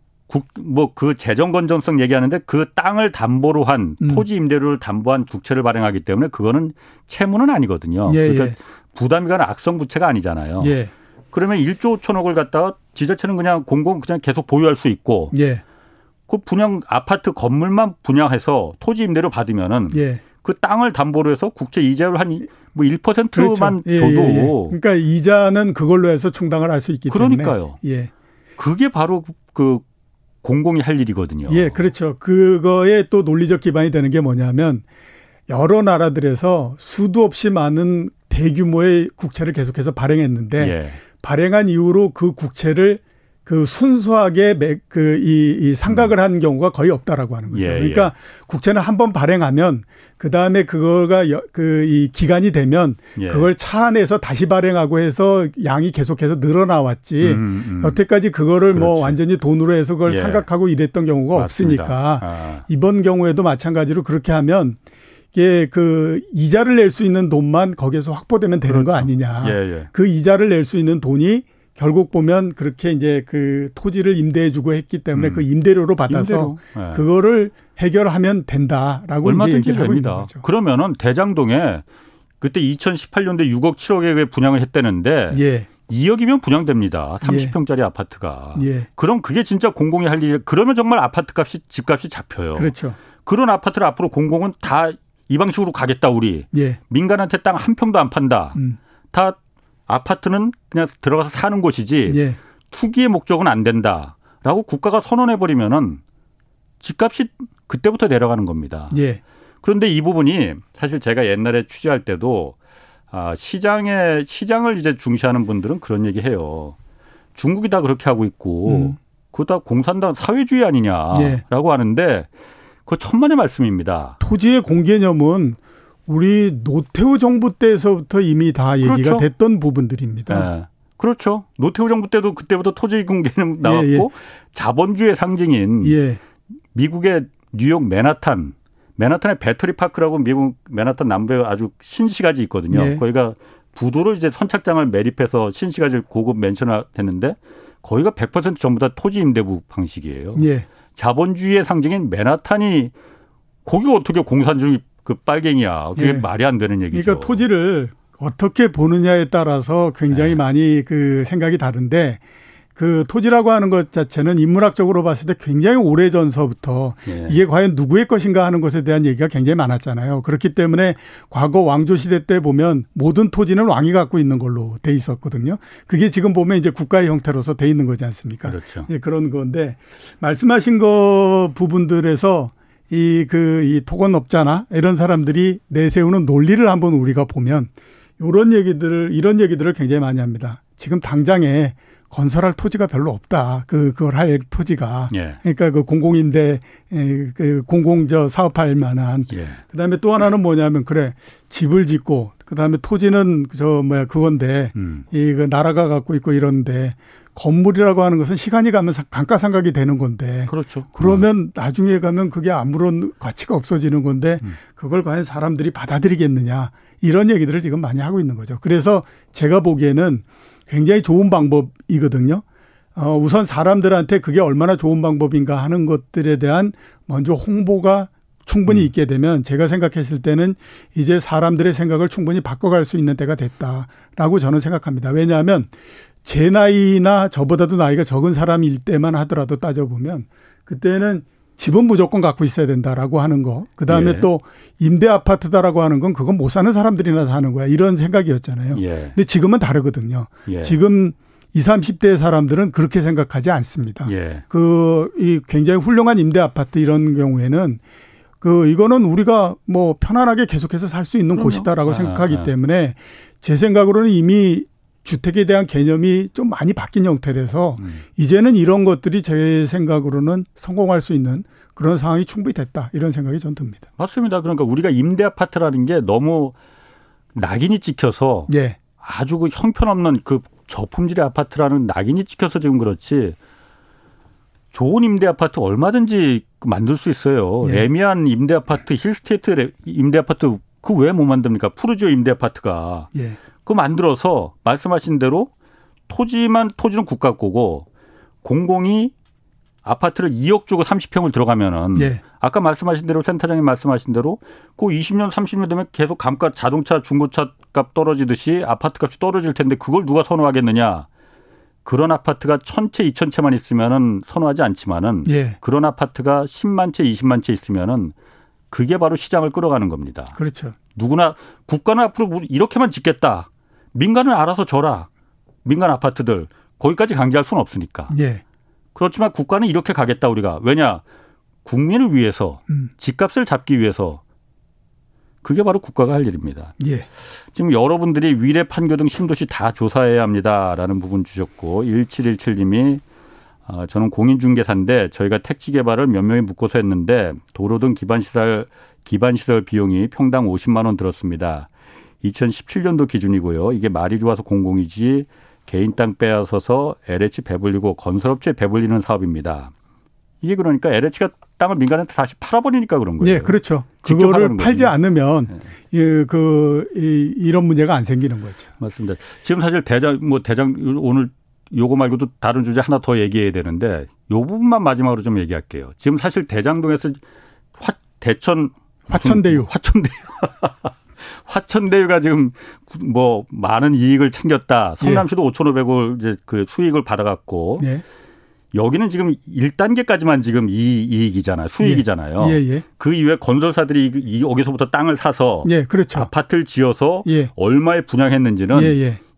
뭐그 재정 건전성 얘기하는데 그 땅을 담보로 한 음. 토지 임대료를 담보한 국채를 발행하기 때문에 그거는 채무는 아니거든요. 예, 그러니까 예. 부담이 가는 악성 부채가 아니잖아요. 예. 그러면 1조 5천억을 갖다가 지자체는 그냥 공공 그냥 계속 보유할 수 있고 예. 그 분양 아파트 건물만 분양해서 토지 임대료 받으면은 예. 그 땅을 담보로 해서 국제 이자율 한뭐 1%만 그렇죠. 예, 줘도 예, 예. 그러니까 이자는 그걸로 해서 충당을 할 수 있기 그러니까요. 때문에 예. 그게 바로 그 공공이 할 일이거든요. 예, 그렇죠. 그거에 또 논리적 기반이 되는 게 뭐냐면 여러 나라들에서 수도 없이 많은 대규모의 국채를 계속해서 발행했는데 예. 발행한 이후로 그 국채를 그 순수하게 그이 이 상각을 한 경우가 거의 없다라고 하는 거죠. 예, 그러니까 예. 국채는 한 번 발행하면 그 다음에 그거가 그 이 기간이 되면 예. 그걸 차 안에서 다시 발행하고 해서 양이 계속해서 늘어나왔지 음, 음. 음. 여태까지 그거를 뭐 그렇지. 뭐 완전히 돈으로 해서 그걸 예. 상각하고 이랬던 경우가 맞습니다. 없으니까 아. 이번 경우에도 마찬가지로 그렇게 하면 이게 그 이자를 낼 수 있는 돈만 거기에서 확보되면 되는 그렇죠. 거 아니냐. 예, 예. 그 이자를 낼 수 있는 돈이 결국 보면 그렇게 이제 그 토지를 임대해주고 했기 때문에 음. 그 임대료로 받아서 임대료. 네. 그거를 해결하면 된다라고 얼마든지 됩니다. 그러면은 대장동에 그때 2018년도에 6억 7억에 분양을 했다는데 예. 2억이면 분양됩니다. 30평짜리 예. 아파트가. 예. 그럼 그게 진짜 공공이 할 일. 그러면 정말 아파트 값이 집값이 잡혀요. 그렇죠. 그런 아파트를 앞으로 공공은 다 이 방식으로 가겠다 우리. 예. 민간한테 땅 한 평도 안 판다. 음. 다 아파트는 그냥 들어가서 사는 곳이지 예. 투기의 목적은 안 된다라고 국가가 선언해 버리면은 집값이 그때부터 내려가는 겁니다. 예. 그런데 이 부분이 사실 제가 옛날에 취재할 때도 아, 시장에 시장을 이제 중시하는 분들은 그런 얘기 해요. 중국이 다 그렇게 하고 있고 음. 그거 다 공산당 사회주의 아니냐라고 예. 하는데 그 천만의 말씀입니다. 토지의 공개념은 우리 노태우 정부 때서부터 이미 다 얘기가 그렇죠. 됐던 부분들입니다. 네. 그렇죠. 노태우 정부 때도 그때부터 토지 공개는 나왔고 예, 예. 자본주의 상징인 예. 미국의 뉴욕 맨하탄 맨하탄의 배터리 파크라고 미국 맨하탄 남부에 아주 신시가지 있거든요. 예. 거기가 부도를 이제 선착장을 매립해서 신시가지 고급 맨션을 했는데 거기가 100% 전부 다 토지 임대부 방식이에요. 예. 자본주의의 상징인 맨하탄이 거기 어떻게 공산주의 그 빨갱이야. 그게 예. 말이 안 되는 얘기죠. 그러니까 토지를 어떻게 보느냐에 따라서 굉장히 네. 많이 그 생각이 다른데 그 토지라고 하는 것 자체는 인문학적으로 봤을 때 굉장히 오래 전서부터 예. 이게 과연 누구의 것인가 하는 것에 대한 얘기가 굉장히 많았잖아요. 그렇기 때문에 과거 왕조 시대 때 보면 모든 토지는 왕이 갖고 있는 걸로 돼 있었거든요. 그게 지금 보면 이제 국가의 형태로서 돼 있는 거지 않습니까? 그렇죠. 예, 그런 건데 말씀하신 거 부분들에서 이, 그, 이 토건업자나 이런 사람들이 내세우는 논리를 한번 우리가 보면 이런 얘기들을, 이런 얘기들을 굉장히 많이 합니다. 지금 당장에 건설할 토지가 별로 없다. 그, 그걸 할 토지가. 예. 그러니까 그 공공임대, 그 공공저 사업할 만한. 예. 그 다음에 또 하나는 뭐냐면, 그래, 집을 짓고, 그 다음에 토지는 저 뭐야, 그건데, 음. 이그 나라가 갖고 있고 이런데, 건물이라고 하는 것은 시간이 가면 감가상각이 되는 건데. 그렇죠. 그러면 음. 나중에 가면 그게 아무런 가치가 없어지는 건데 음. 그걸 과연 사람들이 받아들이겠느냐. 이런 얘기들을 지금 많이 하고 있는 거죠. 그래서 제가 보기에는 굉장히 좋은 방법이거든요. 어, 우선 사람들한테 그게 얼마나 좋은 방법인가 하는 것들에 대한 먼저 홍보가 충분히 음. 있게 되면 제가 생각했을 때는 이제 사람들의 생각을 충분히 바꿔갈 수 있는 때가 됐다라고 저는 생각합니다. 왜냐하면 제 나이나 저보다도 나이가 적은 사람일 때만 하더라도 따져보면 그때는 집은 무조건 갖고 있어야 된다라고 하는 거. 그 다음에 예. 또 임대 아파트다라고 하는 건 그건 못 사는 사람들이나 사는 거야. 이런 생각이었잖아요. 예. 근데 지금은 다르거든요. 예. 지금 20, 30대 사람들은 그렇게 생각하지 않습니다. 예. 그, 이 굉장히 훌륭한 임대 아파트 이런 경우에는 그, 이거는 우리가 뭐 편안하게 계속해서 살 수 있는 그럼요. 곳이다라고 아, 생각하기 아. 때문에 제 생각으로는 이미 주택에 대한 개념이 좀 많이 바뀐 형태라서 음. 이제는 이런 것들이 제 생각으로는 성공할 수 있는 그런 상황이 충분히 됐다 이런 생각이 전 듭니다. 맞습니다. 그러니까 우리가 임대 아파트라는 게 너무 낙인이 찍혀서 예. 아주 그 형편없는 그 저품질의 아파트라는 낙인이 찍혀서 지금 그렇지 좋은 임대 아파트 얼마든지 만들 수 있어요. 예. 래미안 임대 아파트, 힐스테이트 임대 아파트 그 왜 못 만듭니까? 푸르지오 임대 아파트가. 예. 그 만들어서 말씀하신 대로 토지만 토지는 국가 거고 공공이 아파트를 2억 주고 30평을 들어가면은 예. 아까 말씀하신 대로 센터장님 말씀하신 대로 그 20년 30년 되면 계속 감가 자동차 중고차 값 떨어지듯이 아파트 값이 떨어질 텐데 그걸 누가 선호하겠느냐? 그런 아파트가 천채, 이천 채만 있으면은 선호하지 않지만은 예. 그런 아파트가 10만 채, 20만 채 있으면은 그게 바로 시장을 끌어가는 겁니다. 그렇죠. 누구나 국가는 앞으로 뭐 이렇게만 짓겠다. 민간은 알아서 줘라. 민간 아파트들 거기까지 강제할 수는 없으니까. 예. 그렇지만 국가는 이렇게 가겠다 우리가 왜냐 국민을 위해서 음. 집값을 잡기 위해서 그게 바로 국가가 할 일입니다. 예. 지금 여러분들이 위례 판교 등 신도시 다 조사해야 합니다라는 부분 주셨고 1717님이 어, 저는 공인중개사인데 저희가 택지 개발을 몇 명이 묶어서 했는데 도로 등 기반 시설 기반 시설 비용이 평당 50만 원 들었습니다. 2017년도 기준이고요. 이게 말이 좋아서 공공이지 개인 땅 빼앗아서 LH 배불리고 건설업체 배불리는 사업입니다. 이게 그러니까 LH가 땅을 민간한테 다시 팔아버리니까 그런 거예요. 네, 그렇죠. 그거를 팔지 않으면 네. 예, 그 이, 이런 문제가 안 생기는 거죠. 맞습니다. 지금 사실 대장 뭐 대장 오늘 요거 말고도 다른 주제 하나 더 얘기해야 되는데 요 부분만 마지막으로 좀 얘기할게요. 지금 사실 대장동에서 화, 대천 화천대유 <laughs> 화천대유 화천대유가 지금 뭐 많은 이익을 챙겼다. 성남시도 예. 5,500원 이제 그 수익을 받아갖고 예. 여기는 지금 1단계까지만 지금 이 이익이잖아요. 수익이잖아요. 예. 예, 예. 그 이후에 건설사들이 여기서부터 땅을 사서 예, 그렇죠. 아파트를 지어서 예. 얼마에 분양했는지는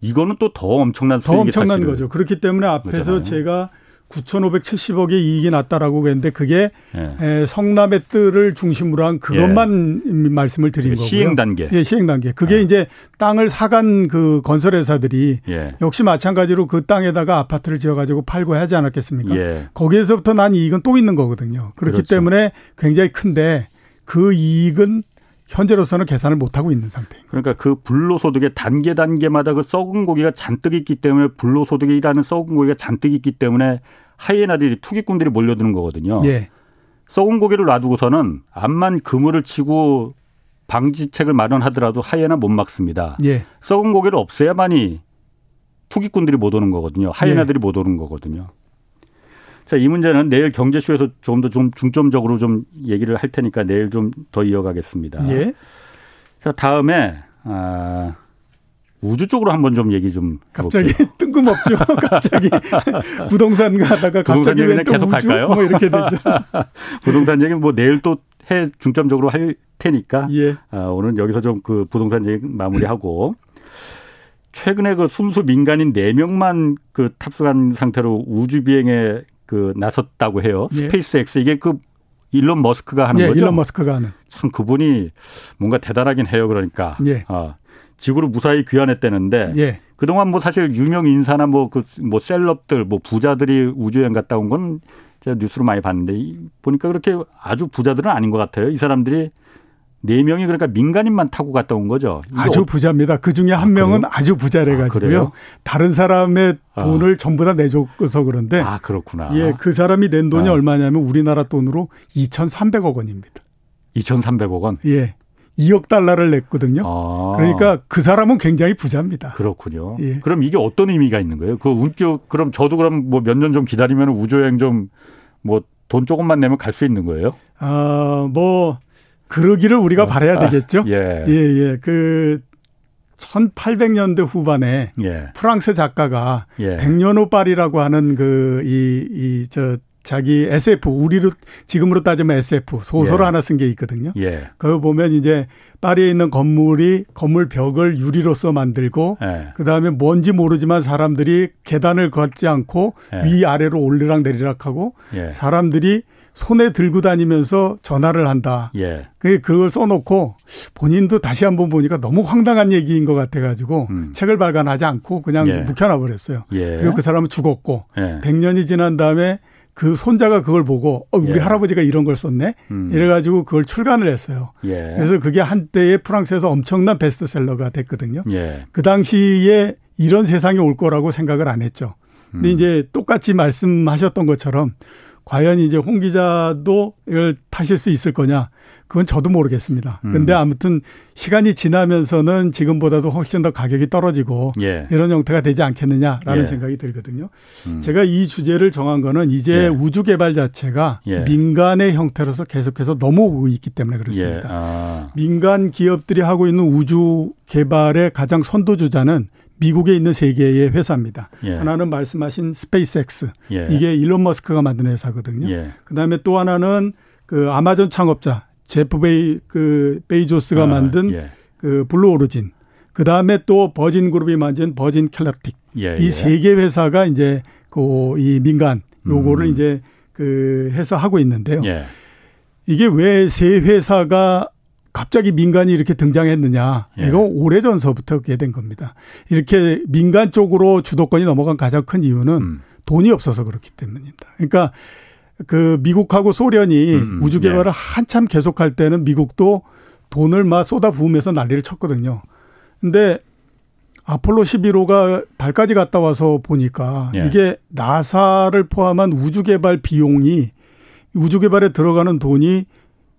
이거는 또 더 엄청난 수익이 더 엄청난 거죠. 그렇기 때문에 앞에서 거잖아요. 제가 9,570억의 이익이 났다라고 그랬는데 그게 예. 성남의 뜰을 중심으로 한 그것만 예. 말씀을 드린 거고요. 시행 단계. 예, 시행 단계. 그게 예. 이제 땅을 사간 그 건설 회사들이 예. 역시 마찬가지로 그 땅에다가 아파트를 지어 가지고 팔고 하지 않았겠습니까? 예. 거기에서부터 난 이익은 또 있는 거거든요. 그렇기 그렇죠. 때문에 굉장히 큰데 그 이익은 현재로서는 계산을 못 하고 있는 상태입니다. 그러니까 그 불로소득의 단계 단계마다 그 썩은 고기가 잔뜩 있기 때문에 불로소득이라는 썩은 고기가 잔뜩 있기 때문에 하이에나들이 투기꾼들이 몰려드는 거거든요. 예. 썩은 고기를 놔두고서는 암만 그물을 치고 방지책을 마련하더라도 하이에나 못 막습니다. 예. 썩은 고기를 없애야만이 투기꾼들이 못 오는 거거든요. 하이에나들이 예. 못 오는 거거든요. 자, 이 문제는 내일 경제쇼에서 좀더좀 중점적으로 좀 얘기를 할 테니까 내일 좀 더 이어가겠습니다. 예. 자, 다음에 아 우주 쪽으로 한번 좀 얘기 좀 갑자기 해볼게요. <laughs> 뜬금없죠. <laughs> 갑자기 <laughs> 부동산 가다가 갑자기 왜 계속 우주? 갈까요? 뭐 이렇게 되죠. 부동산 얘기는 뭐 내일 또 해 중점적으로 할 테니까 예. 아, 오늘 여기서 좀 그 부동산 얘기 마무리하고 최근에 그 순수 민간인 4 명만 그 탑승한 상태로 우주 비행에 그 나섰다고 해요. 예. 스페이스X 이게 그 일론 머스크가 하는 예, 거죠. 일론 머스크가 하는. 참 그분이 뭔가 대단하긴 해요. 그러니까. 예. 아, 지구로 무사히 귀환했다는데 예. 그동안 뭐 사실 유명 인사나 뭐 그뭐 그 셀럽들 뭐 부자들이 우주여행 갔다 온 건 제가 뉴스로 많이 봤는데 보니까 그렇게 아주 부자들은 아닌 것 같아요. 이 사람들이 네 명이 그러니까 민간인만 타고 갔다 온 거죠. 아주 어... 부자입니다. 그 중에 한 아, 명은 아주 부자래 가지고요. 아, 다른 사람의 아. 돈을 아. 전부 다 내줘서 그런데 아 그렇구나. 예, 그 사람이 낸 돈이 아. 얼마냐면 우리나라 돈으로 2,300억 원입니다. 2,300억 원? 예. 2억 달러를 냈거든요. 아. 그러니까 그 사람은 굉장히 부자입니다. 그렇군요. 예. 그럼 이게 어떤 의미가 있는 거예요? 그 운격 그럼 저도 그럼 뭐 몇 년 좀 기다리면 우주여행 좀 뭐 돈 조금만 내면 갈 수 있는 거예요? 아, 뭐 그러기를 우리가 어. 바라야 되겠죠. <laughs> 예. 예, 예. 그 1800년대 후반에 예. 프랑스 작가가 예. 백년호 파리라고 하는 그 이 이 저 자기 SF 우리로 지금으로 따지면 SF 소설을 예. 하나 쓴 게 있거든요. 예. 그거 보면 이제 파리에 있는 건물이 건물 벽을 유리로서 만들고 예. 그다음에 뭔지 모르지만 사람들이 계단을 걷지 않고 예. 위 아래로 올리락 내리락하고 예. 사람들이 손에 들고 다니면서 전화를 한다. 예. 그걸 써놓고 본인도 다시 한번 보니까 너무 황당한 얘기인 것 같아가지고 음. 책을 발간하지 않고 그냥 예. 묵혀놔 버렸어요. 예. 그리고 그 사람은 죽었고 예. 100년이 지난 다음에 그 손자가 그걸 보고 어, 우리 예. 할아버지가 이런 걸 썼네. 음. 이래가지고 그걸 출간을 했어요. 예. 그래서 그게 한때에 프랑스에서 엄청난 베스트셀러가 됐거든요. 예. 그 당시에 이런 세상이 올 거라고 생각을 안 했죠. 근데 음. 이제 똑같이 말씀하셨던 것처럼 과연 이제 홍 기자도 이걸 타실 수 있을 거냐? 그건 저도 모르겠습니다. 음. 근데 아무튼 시간이 지나면서는 지금보다도 훨씬 더 가격이 떨어지고 예. 이런 형태가 되지 않겠느냐라는 예. 생각이 들거든요. 음. 제가 이 주제를 정한 거는 이제 예. 우주 개발 자체가 예. 민간의 형태로서 계속해서 넘어오고 있기 때문에 그렇습니다. 예. 아. 민간 기업들이 하고 있는 우주 개발의 가장 선도주자는 미국에 있는 세 개의 회사입니다. 예. 하나는 말씀하신 스페이스X 예. 이게 일론 머스크가 만든 회사거든요. 예. 그다음에 또 하나는 그 아마존 창업자 제프 베이 그 베이조스가 아, 만든 예. 그 블루 오리진. 그다음에 또 버진 그룹이 만든 버진 캘럭틱. 예, 이세 개 회사가 이제 그 이 민간 요거를 음. 이제 그 해서 하고 있는데요. 예. 이게 왜 세 회사가 갑자기 민간이 이렇게 등장했느냐. 예. 이거 오래전서부터 그렇게 된 겁니다. 이렇게 민간 쪽으로 주도권이 넘어간 가장 큰 이유는 음. 돈이 없어서 그렇기 때문입니다. 그러니까 그 미국하고 소련이 음, 음. 우주 개발을 예. 한참 계속할 때는 미국도 돈을 막 쏟아 부으면서 난리를 쳤거든요. 근데 아폴로 11호가 달까지 갔다 와서 보니까 예. 이게 나사를 포함한 우주 개발 비용이 우주 개발에 들어가는 돈이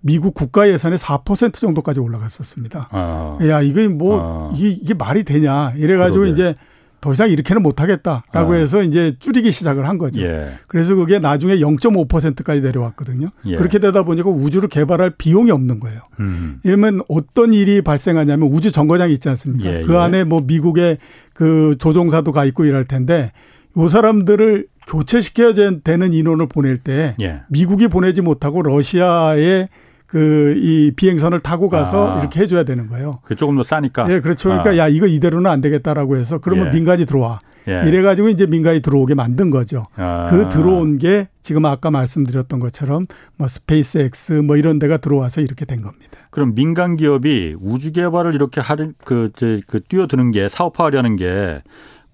미국 국가 예산의 4% 정도까지 올라갔었습니다. 아. 야, 이게 뭐, 아. 이게, 이게 말이 되냐. 이래가지고 그러게. 이제 더 이상 이렇게는 못하겠다라고 아. 해서 이제 줄이기 시작을 한 거죠. 예. 그래서 그게 나중에 0.5%까지 내려왔거든요. 예. 그렇게 되다 보니까 우주를 개발할 비용이 없는 거예요. 음. 이러면 어떤 일이 발생하냐면 우주 정거장이 있지 않습니까? 예. 그 예. 안에 뭐 미국의 그 조종사도 가 있고 이럴 텐데 요 사람들을 교체시켜야 되는 인원을 보낼 때 예. 미국이 보내지 못하고 러시아의 그 이 비행선을 타고 가서 아. 이렇게 해줘야 되는 거예요. 그 조금 더 싸니까. 예, 그렇죠. 그러니까 아. 야 이거 이대로는 안 되겠다라고 해서 그러면 예. 민간이 들어와. 예. 이래가지고 이제 민간이 들어오게 만든 거죠. 아. 그 들어온 게 지금 아까 말씀드렸던 것처럼 뭐 스페이스X 뭐 이런 데가 들어와서 이렇게 된 겁니다. 그럼 민간 기업이 우주 개발을 이렇게 하는 그, 그 뛰어드는 게 사업화하려는 게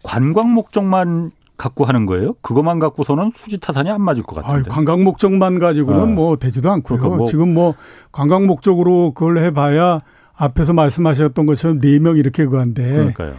관광 목적만 갖고 하는 거예요? 그것만 갖고서는 수지 타산이 안 맞을 것 같은데. 아, 관광 목적만 가지고는 어. 뭐 되지도 않고요. 그러니까 뭐 지금 뭐 관광 목적으로 그걸 해봐야 앞에서 말씀하셨던 것처럼 네 명 이렇게 그한데. 그러니까요.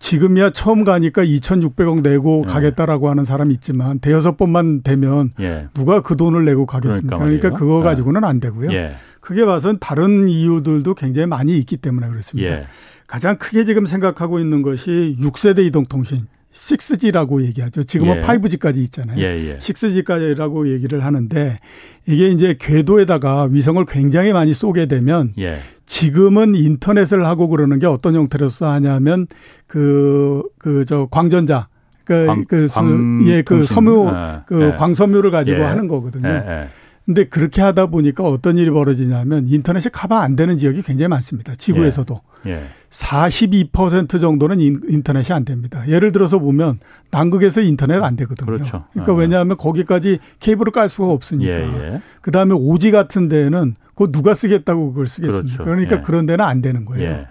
지금이야 처음 가니까 2,600억 내고 예. 가겠다라고 하는 사람이 있지만 대여섯 번만 되면 예. 누가 그 돈을 내고 가겠습니까? 그러니까, 그러니까 그거 예. 가지고는 안 되고요. 예. 크게 봐서는 다른 이유들도 굉장히 많이 있기 때문에 그렇습니다. 예. 가장 크게 지금 생각하고 있는 것이 6세대 이동통신. 6G라고 얘기하죠. 지금은 예. 5G까지 있잖아요. 예, 예. 6G까지라고 얘기를 하는데 이게 이제 궤도에다가 위성을 굉장히 많이 쏘게 되면 예. 지금은 인터넷을 하고 그러는 게 어떤 형태로서 하냐면 그 그 저 광전자 그, 광, 그, 광, 예, 그 섬유, 아, 그 예. 광섬유를 가지고 예. 하는 거거든요. 예, 근데 그렇게 하다 보니까 어떤 일이 벌어지냐면 인터넷이 커버 안 되는 지역이 굉장히 많습니다. 지구에서도. 예. 예. 42% 정도는 인터넷이 안 됩니다. 예를 들어서 보면 남극에서 인터넷 안 되거든요. 그렇죠. 그러니까 아. 왜냐하면 거기까지 케이블을 깔 수가 없으니까. 예, 예. 그다음에 오지 같은 데는 그거 누가 쓰겠다고 그걸 쓰겠습니까? 그렇죠. 그러니까 예. 그런 데는 안 되는 거예요. 예.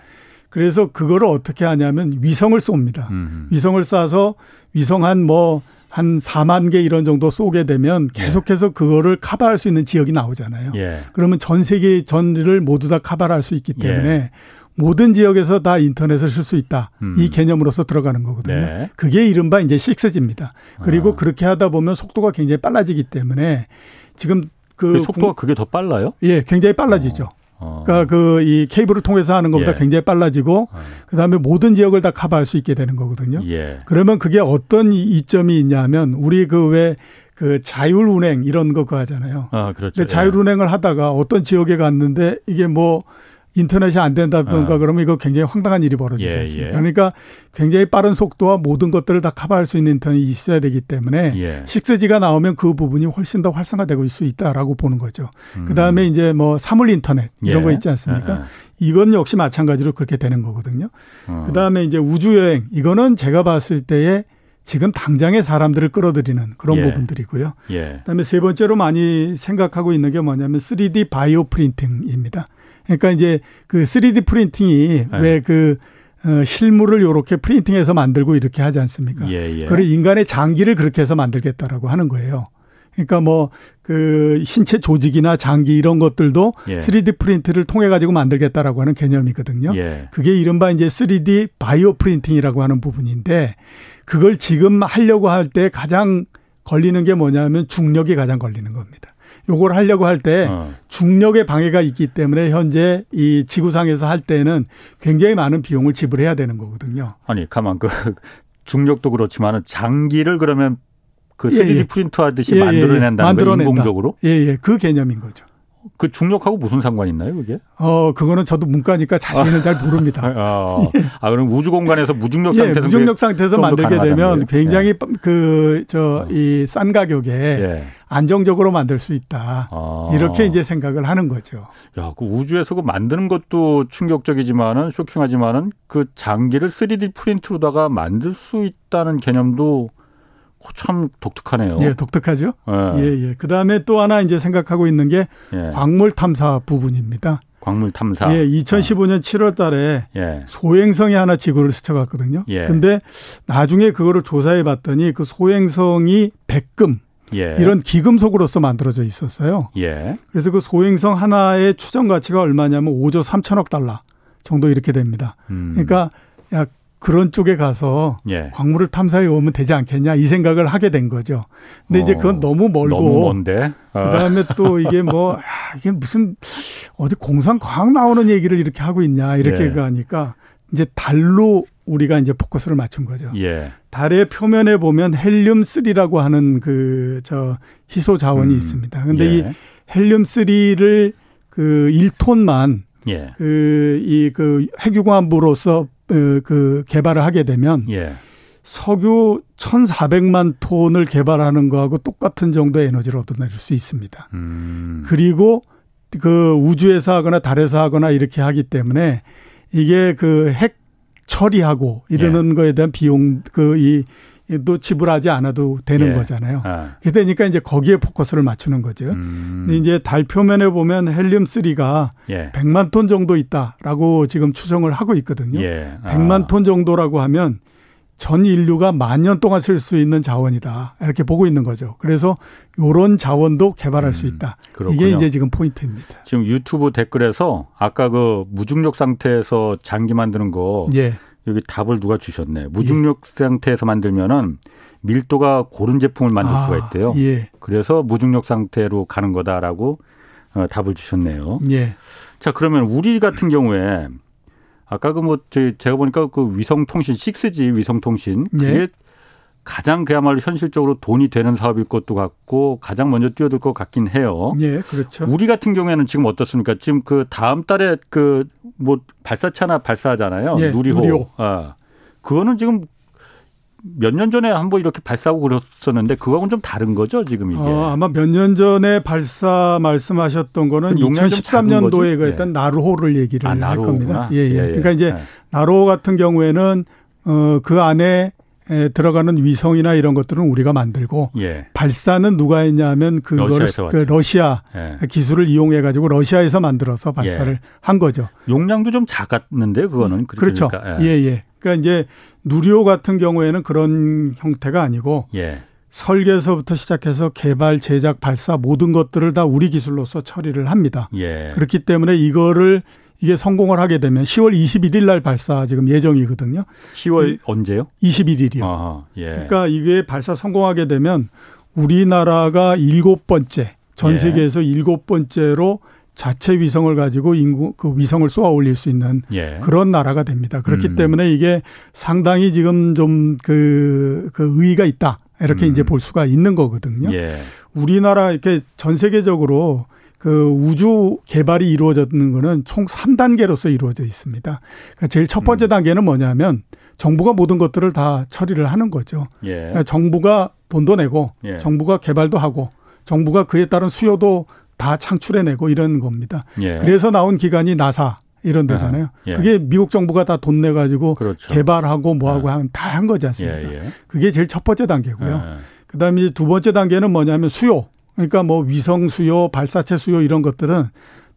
그래서 그거를 어떻게 하냐면 위성을 쏩니다. 음. 위성을 쏴서 위성 한뭐 한 4만 개 이런 정도 쏘게 되면 예. 계속해서 그거를 커버할 수 있는 지역이 나오잖아요. 예. 그러면 전 세계 전을 모두 다 커버할 수 있기 때문에 예. 모든 지역에서 다 인터넷을 쓸 수 있다. 음. 이 개념으로서 들어가는 거거든요. 네. 그게 이른바 이제 6G입니다. 그리고 아. 그렇게 하다 보면 속도가 굉장히 빨라지기 때문에 지금 그, 그 속도가 그게 더 빨라요? 예, 굉장히 빨라지죠. 어. 어. 그러니까 그 이 케이블을 통해서 하는 것보다 예. 굉장히 빨라지고 어. 그다음에 모든 지역을 다 커버할 수 있게 되는 거거든요. 예. 그러면 그게 어떤 이점이 있냐면 우리 그 왜 그 자율 운행 이런 거 하잖아요. 아, 그렇죠. 근데 자율 운행을 하다가 어떤 지역에 갔는데 이게 뭐 인터넷이 안 된다든가 아. 그러면 이거 굉장히 황당한 일이 벌어지지 예, 않습니까? 예. 그러니까 굉장히 빠른 속도와 모든 것들을 다 커버할 수 있는 인터넷이 있어야 되기 때문에 예. 6G가 나오면 그 부분이 훨씬 더 활성화되고 있을 수 있다라고 보는 거죠. 음. 그다음에 이제 뭐 사물 인터넷 이런 예. 거 있지 않습니까? 아, 아. 이건 역시 마찬가지로 그렇게 되는 거거든요. 어. 그다음에 이제 우주 여행 이거는 제가 봤을 때에 지금 당장의 사람들을 끌어들이는 그런 예. 부분들이고요. 예. 그다음에 세 번째로 많이 생각하고 있는 게 뭐냐면 3D 바이오 프린팅입니다. 그러니까 이제 그 3D 프린팅이 네. 왜그 어, 실물을 요렇게 프린팅해서 만들고 이렇게 하지 않습니까? 예, 예. 그래 인간의 장기를 그렇게 해서 만들겠다라고 하는 거예요. 그러니까 뭐 그 신체 조직이나 장기 이런 것들도 예. 3D 프린트를 통해 가지고 만들겠다라고 하는 개념이거든요. 예. 그게 이른바 이제 3D 바이오 프린팅이라고 하는 부분인데 그걸 지금 하려고 할 때 가장 걸리는 게 뭐냐면 중력이 가장 걸리는 겁니다. 요걸 하려고 할때 어. 중력의 방해가 있기 때문에 현재 이 지구상에서 할 때는 굉장히 많은 비용을 지불해야 되는 거거든요. 아니, 가만 그 <laughs> 중력도 그렇지만은 장기를 그러면 그 3D 예, 예. 프린터 하듯이 예, 예, 예. 만들어낸다는 만들어낸다. 인공적으로? 예, 예. 그 개념인 거죠. 그 중력하고 무슨 상관 있나요, 그게? 어, 그거는 저도 문과니까 자세히는 아. 잘 모릅니다. <laughs> 아, 아, 그럼 우주 공간에서 무중력 <laughs> 상태에서 예, 무중력 상태에서 만들게 되면 굉장히 예. 그, 저, 이 싼 가격에 예. 안정적으로 만들 수 있다. 아. 이렇게 이제 생각을 하는 거죠. 야, 그 우주에서 그 만드는 것도 충격적이지만은 쇼킹하지만은 그 장기를 3D 프린트로다가 만들 수 있다는 개념도 참 독특하네요. 예, 독특하죠. 예, 예. 예. 그 다음에 또 하나 이제 생각하고 있는 게 예. 광물 탐사 부분입니다. 광물 탐사. 예, 2015년 아. 7월 달에 예. 소행성이 하나 지구를 스쳐갔거든요. 예. 근데 나중에 그거를 조사해 봤더니 그 소행성이 백금 예. 이런 기금속으로서 만들어져 있었어요. 예. 그래서 그 소행성 하나의 추정 가치가 얼마냐면 5조 3천억 달러 정도 이렇게 됩니다. 음. 그러니까 약 그런 쪽에 가서 예. 광물을 탐사해 오면 되지 않겠냐 이 생각을 하게 된 거죠. 근데 어, 이제 그건 너무 멀고 너무 먼데. 어. 그다음에 또 이게 뭐 야, <laughs> 이게 무슨 어디 공상 과학 나오는 얘기를 이렇게 하고 있냐 이렇게 예. 하니까 이제 달로 우리가 이제 포커스를 맞춘 거죠. 예. 달의 표면에 보면 헬륨 3라고 하는 그 저 희소 자원이 음. 있습니다. 근데 예. 이 헬륨 3를 그 1톤만 예. 그이그 그 핵유관부로서 어, 그 개발을 하게 되면 예. 석유 1,400만 톤을 개발하는 거하고 똑같은 정도의 에너지를 얻어낼 수 있습니다. 음. 그리고 그 우주에서 하거나 달에서 하거나 이렇게 하기 때문에 이게 그 핵 처리하고 이러는 예. 거에 대한 비용 그 이 또 지불하지 않아도 되는 예. 거잖아요. 아. 그러니까 이제 거기에 포커스를 맞추는 거죠. 음. 근데 이제 달 표면에 보면 헬륨 3가 예. 100만 톤 정도 있다라고 지금 추정을 하고 있거든요. 예. 아. 100만 톤 정도라고 하면 전 인류가 만 년 동안 쓸 수 있는 자원이다. 이렇게 보고 있는 거죠. 그래서 요런 자원도 개발할 음, 수 있다. 그렇군요. 이게 이제 지금 포인트입니다. 지금 유튜브 댓글에서 아까 그 무중력 상태에서 장기 만드는 거 예. 여기 답을 누가 주셨네. 무중력 예. 상태에서 만들면은 밀도가 고른 제품을 만들 아, 수가 있대요. 예. 그래서 무중력 상태로 가는 거다라고 어, 답을 주셨네요. 예. 자, 그러면 우리 같은 경우에 아까 그 뭐 제가 보니까 그 위성통신 6G 위성통신 예. 그게 가장 그야말로 현실적으로 돈이 되는 사업일 것도 같고 가장 먼저 뛰어들 것 같긴 해요. 예, 그렇죠. 우리 같은 경우에는 지금 어떻습니까? 지금 그 다음 달에 그 뭐 발사차나 발사하잖아요. 예, 누리호. 누리호. 아. 그거는 지금 몇 년 전에 한번 이렇게 발사하고 그랬었는데 그거하고는 좀 다른 거죠, 지금 이게. 어, 아마 몇 년 전에 발사 말씀하셨던 거는 2013년도에 그 했던 예. 나루호를 얘기를 아, 할 겁니다. 예, 예. 예, 예. 그러니까 이제 예. 나루호 같은 경우에는 어, 그 안에 에 들어가는 위성이나 이런 것들은 우리가 만들고 예. 발사는 누가 했냐면 그거를 그 러시아 예. 기술을 이용해 가지고 러시아에서 만들어서 발사를 예. 한 거죠. 용량도 좀 작았는데 그거는 그렇죠. 그러니까. 예. 예, 예. 그러니까 이제 누리호 같은 경우에는 그런 형태가 아니고 예. 설계서부터 시작해서 개발, 제작, 발사 모든 것들을 다 우리 기술로서 처리를 합니다. 예. 그렇기 때문에 이거를 이게 성공을 하게 되면 10월 21일 날 발사 지금 예정이거든요. 10월 언제요? 21일이요. 아하, 예. 그러니까 이게 발사 성공하게 되면 우리나라가 일곱 번째 전 예. 세계에서 일곱 번째로 자체 위성을 가지고 인구 그 위성을 쏘아 올릴 수 있는 예. 그런 나라가 됩니다. 그렇기 음. 때문에 이게 상당히 지금 좀그그 의의가 있다. 이렇게 음. 이제 볼 수가 있는 거거든요. 예. 우리나라 이렇게 전 세계적으로 그 우주 개발이 이루어졌는 거는 총 3단계로서 이루어져 있습니다. 그러니까 제일 첫 번째 음. 단계는 뭐냐면 정부가 모든 것들을 다 처리를 하는 거죠. 예. 그러니까 정부가 돈도 내고 예. 정부가 개발도 하고 정부가 그에 따른 수요도 다 창출해내고 이런 겁니다. 예. 그래서 나온 기관이 나사 이런 데잖아요. 예. 그게 미국 정부가 다 돈 내가지고 그렇죠. 개발하고 뭐하고 예. 다한 거지 않습니까? 예, 예. 그게 제일 첫 번째 단계고요. 그 다음에 두 번째 단계는 뭐냐면 수요. 그러니까 뭐 위성 수요, 발사체 수요 이런 것들은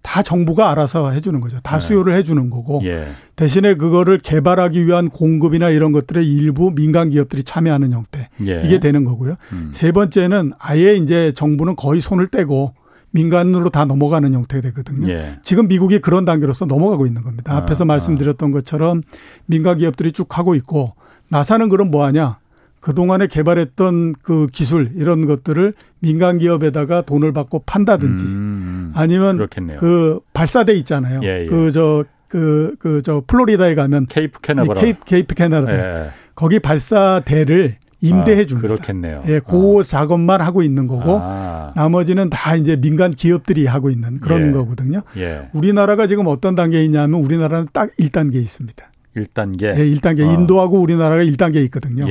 다 정부가 알아서 해주는 거죠. 다 네. 수요를 해주는 거고 예. 대신에 그거를 개발하기 위한 공급이나 이런 것들의 일부 민간 기업들이 참여하는 형태 예. 이게 되는 거고요. 음. 세 번째는 아예 이제 정부는 거의 손을 떼고 민간으로 다 넘어가는 형태가 되거든요. 예. 지금 미국이 그런 단계로서 넘어가고 있는 겁니다. 아, 앞에서 아, 말씀드렸던 것처럼 민간 기업들이 쭉 하고 있고 나사는 그럼 뭐 하냐? 그동안에 개발했던 그 기술 이런 것들을 민간 기업에다가 돈을 받고 판다든지 음, 아니면 그렇겠네요. 그 발사대 있잖아요. 예, 예. 그저 그 그 저 플로리다에 가면 케이프 캐나베라 케이프, 케이프 캐나베라 예. 거기 발사대를 임대해 아, 줍니다. 그렇겠네요. 예, 그 아. 작업만 하고 있는 거고 아. 나머지는 다 이제 민간 기업들이 하고 있는 그런 예. 거거든요. 예. 우리나라가 지금 어떤 단계에 있냐면 우리나라는 딱 1단계에 있습니다. 1단계. 예, 1단계. 어. 인도하고 우리나라가 1단계에 있거든요.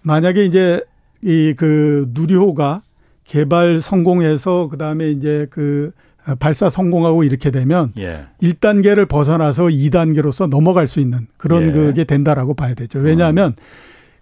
예. 만약에 이제 이 그 누리호가 개발 성공해서 그다음에 이제 그 발사 성공하고 이렇게 되면 예. 1단계를 벗어나서 2단계로서 넘어갈 수 있는 그런 예. 그게 된다라고 봐야 되죠. 왜냐하면 어.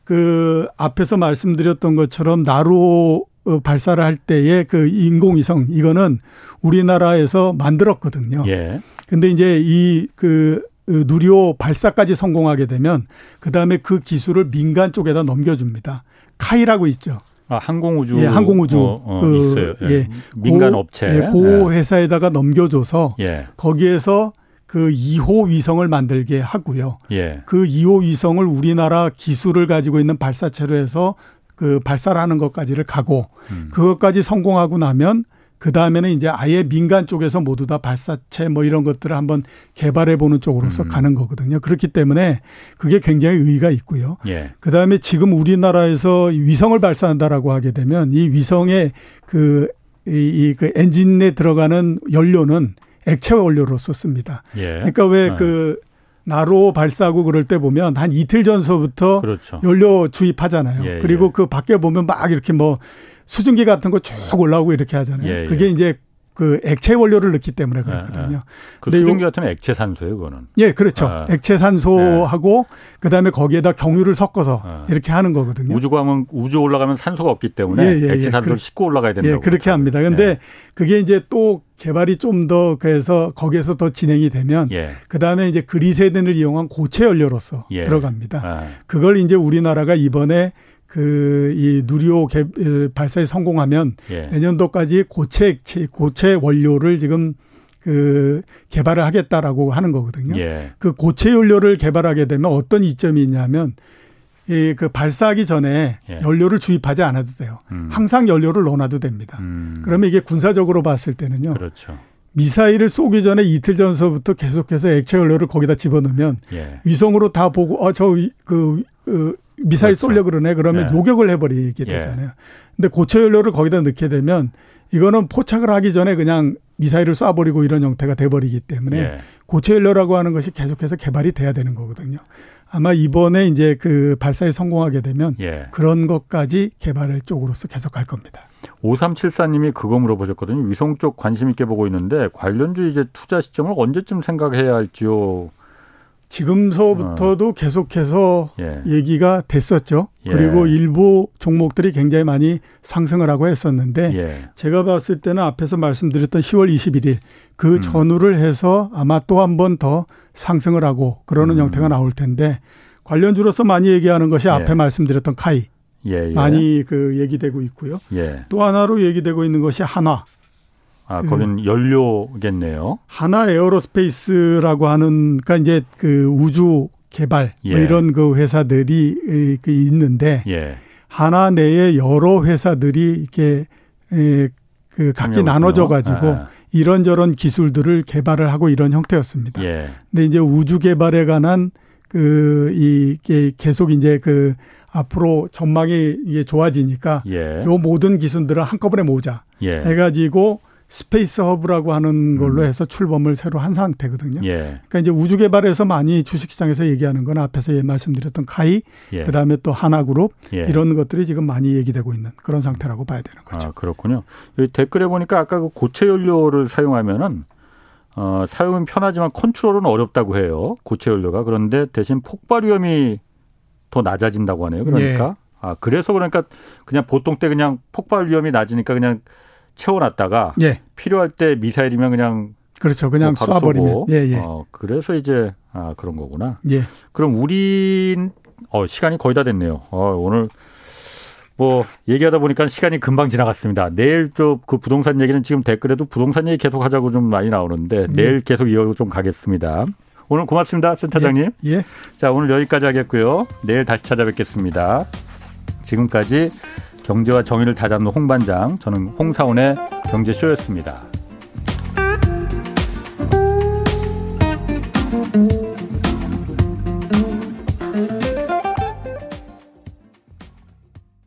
그 앞에서 말씀드렸던 것처럼 나로 어, 발사를 할 때의 그 인공위성 이거는 우리나라에서 만들었거든요. 예. 근데 이제 이그 그 누리호 발사까지 성공하게 되면 그 다음에 그 기술을 민간 쪽에다 넘겨줍니다. 카이라고 있죠. 아, 항공우주. 예, 항공우주. 어, 어, 그, 있어요. 예. 예. 민간 고, 업체. 예, 고 예. 회사에다가 넘겨줘서 예. 거기에서 그 2호 위성을 만들게 하고요. 예. 그 2호 위성을 우리나라 기술을 가지고 있는 발사체로 해서 그 발사를 하는 것까지를 가고 음. 그것까지 성공하고 나면 그 다음에는 이제 아예 민간 쪽에서 모두 다 발사체 뭐 이런 것들을 한번 개발해 보는 쪽으로서 음. 가는 거거든요. 그렇기 때문에 그게 굉장히 의의가 있고요. 예. 그 다음에 지금 우리나라에서 위성을 발사한다라고 하게 되면 이 위성의 그, 이, 그 엔진에 들어가는 연료는 액체 원료로 썼습니다. 예. 그러니까 왜그 네. 나로 발사하고 그럴 때 보면 한 이틀 전서부터 그렇죠. 연료 주입하잖아요. 예, 그리고 예. 그 밖에 보면 막 이렇게 뭐 수증기 같은 거 쭉 올라오고 이렇게 하잖아요. 예, 그게 예. 이제 그 액체 원료를 넣기 때문에 그렇거든요. 예, 예. 그 수증기 같은 액체 산소예요, 그거는. 예, 그렇죠. 아. 액체 산소하고 예. 그다음에 거기에다 경유를 섞어서 아. 이렇게 하는 거거든요. 우주 가면 우주 올라가면 산소가 없기 때문에 예, 예, 액체 산소를 싣고 올라가야 된다고. 예, 그렇게 합니다. 근데 그게 이제 또 개발이 좀 더 그래서 거기에서 더 진행이 되면 그다음에 이제 그리세덴을 이용한 고체 연료로서 들어갑니다. 아. 그걸 이제 우리나라가 이번에 그 이 누리호 개, 발사에 성공하면 예. 내년도까지 고체 고체 원료를 지금 그 개발을 하겠다라고 하는 거거든요. 예. 그 고체 연료를 개발하게 되면 어떤 이점이 있냐면 이그 발사하기 전에 예. 연료를 주입하지 않아도 돼요. 음. 항상 연료를 넣어놔도 됩니다. 음. 그러면 이게 군사적으로 봤을 때는요. 그렇죠. 미사일을 쏘기 전에 이틀 전서부터 계속해서 액체 연료를 거기다 집어넣으면 예. 위성으로 다 보고 어저그 그, 미사일 그렇죠. 쏠려 그러네 그러면 예. 요격을 해버리게 예. 되잖아요. 예. 근데 고체 연료를 거기다 넣게 되면 이거는 포착을 하기 전에 그냥 미사일을 쏴버리고 이런 형태가 돼버리기 때문에 예. 고체 연료라고 하는 것이 계속해서 개발이 돼야 되는 거거든요. 아마 이번에 이제 그 발사에 성공하게 되면 예. 그런 것까지 개발을 쪽으로서 계속 갈 겁니다. 5374님이 그거 물어보셨거든요. 위성 쪽 관심 있게 보고 있는데 관련주 이제 투자 시점을 언제쯤 생각해야 할지요? 지금서부터도 어. 계속해서 예. 얘기가 됐었죠. 예. 그리고 일부 종목들이 굉장히 많이 상승을 하고 했었는데 예. 제가 봤을 때는 앞에서 말씀드렸던 10월 21일 그 음. 전후를 해서 아마 또 한 번 더 상승을 하고 그러는 음. 형태가 나올 텐데 관련주로서 많이 얘기하는 것이 앞에 예. 말씀드렸던 카이 예, 예. 많이 그 얘기되고 있고요. 또 하나로 얘기되고 있는 것이 한화. 아, 거긴 그 연료겠네요. 한화 에어로스페이스라고 하는 그러니까 이제 그 우주 개발 뭐 예. 뭐 이런 그 회사들이 그 있는데 예. 한화 내에 여러 회사들이 이렇게 그 각기 나눠져 가지고 아. 이런저런 기술들을 개발을 하고 이런 형태였습니다. 예. 근데 이제 우주 개발에 관한 그 이게 계속 이제 그 앞으로 전망이 이게 좋아지니까 예. 요 모든 기술들을 한꺼번에 모으자 예. 해가지고 스페이스 허브라고 하는 걸로 음. 해서 출범을 새로 한 상태거든요. 예. 그러니까 이제 우주 개발에서 많이 주식시장에서 얘기하는 건 앞에서 예 말씀드렸던 KAI, 예. 그다음에 또 한화그룹 예. 이런 것들이 지금 많이 얘기되고 있는 그런 상태라고 봐야 되는 거죠. 아, 그렇군요. 댓글에 보니까 아까 그 고체 연료를 사용하면은 어, 사용은 편하지만 컨트롤은 어렵다고 해요. 고체 연료가. 그런데 대신 폭발 위험이 더 낮아진다고 하네요. 그러니까. 예. 아, 그래서 그러니까 그냥 보통 때 그냥 폭발 위험이 낮으니까 그냥 채워놨다가 예. 필요할 때 미사일이면 그냥 그렇죠. 그냥 뭐 쏴버리면. 예, 예. 어, 그래서 이제 아 그런 거구나. 예. 그럼 우리 어 시간이 거의 다 됐네요. 어 오늘 뭐 얘기하다 보니까 시간이 금방 지나갔습니다. 내일 좀 그 부동산 얘기는 지금 댓글에도 부동산 얘기 계속 하자고 좀 많이 나오는데 예. 내일 계속 이어서 좀 가겠습니다. 오늘 고맙습니다, 센터장님. 예. 예. 자 오늘 여기까지 하겠고요. 내일 다시 찾아뵙겠습니다. 지금까지 경제와 정의를 다잡는 홍반장, 저는 홍사원의 경제쇼였습니다.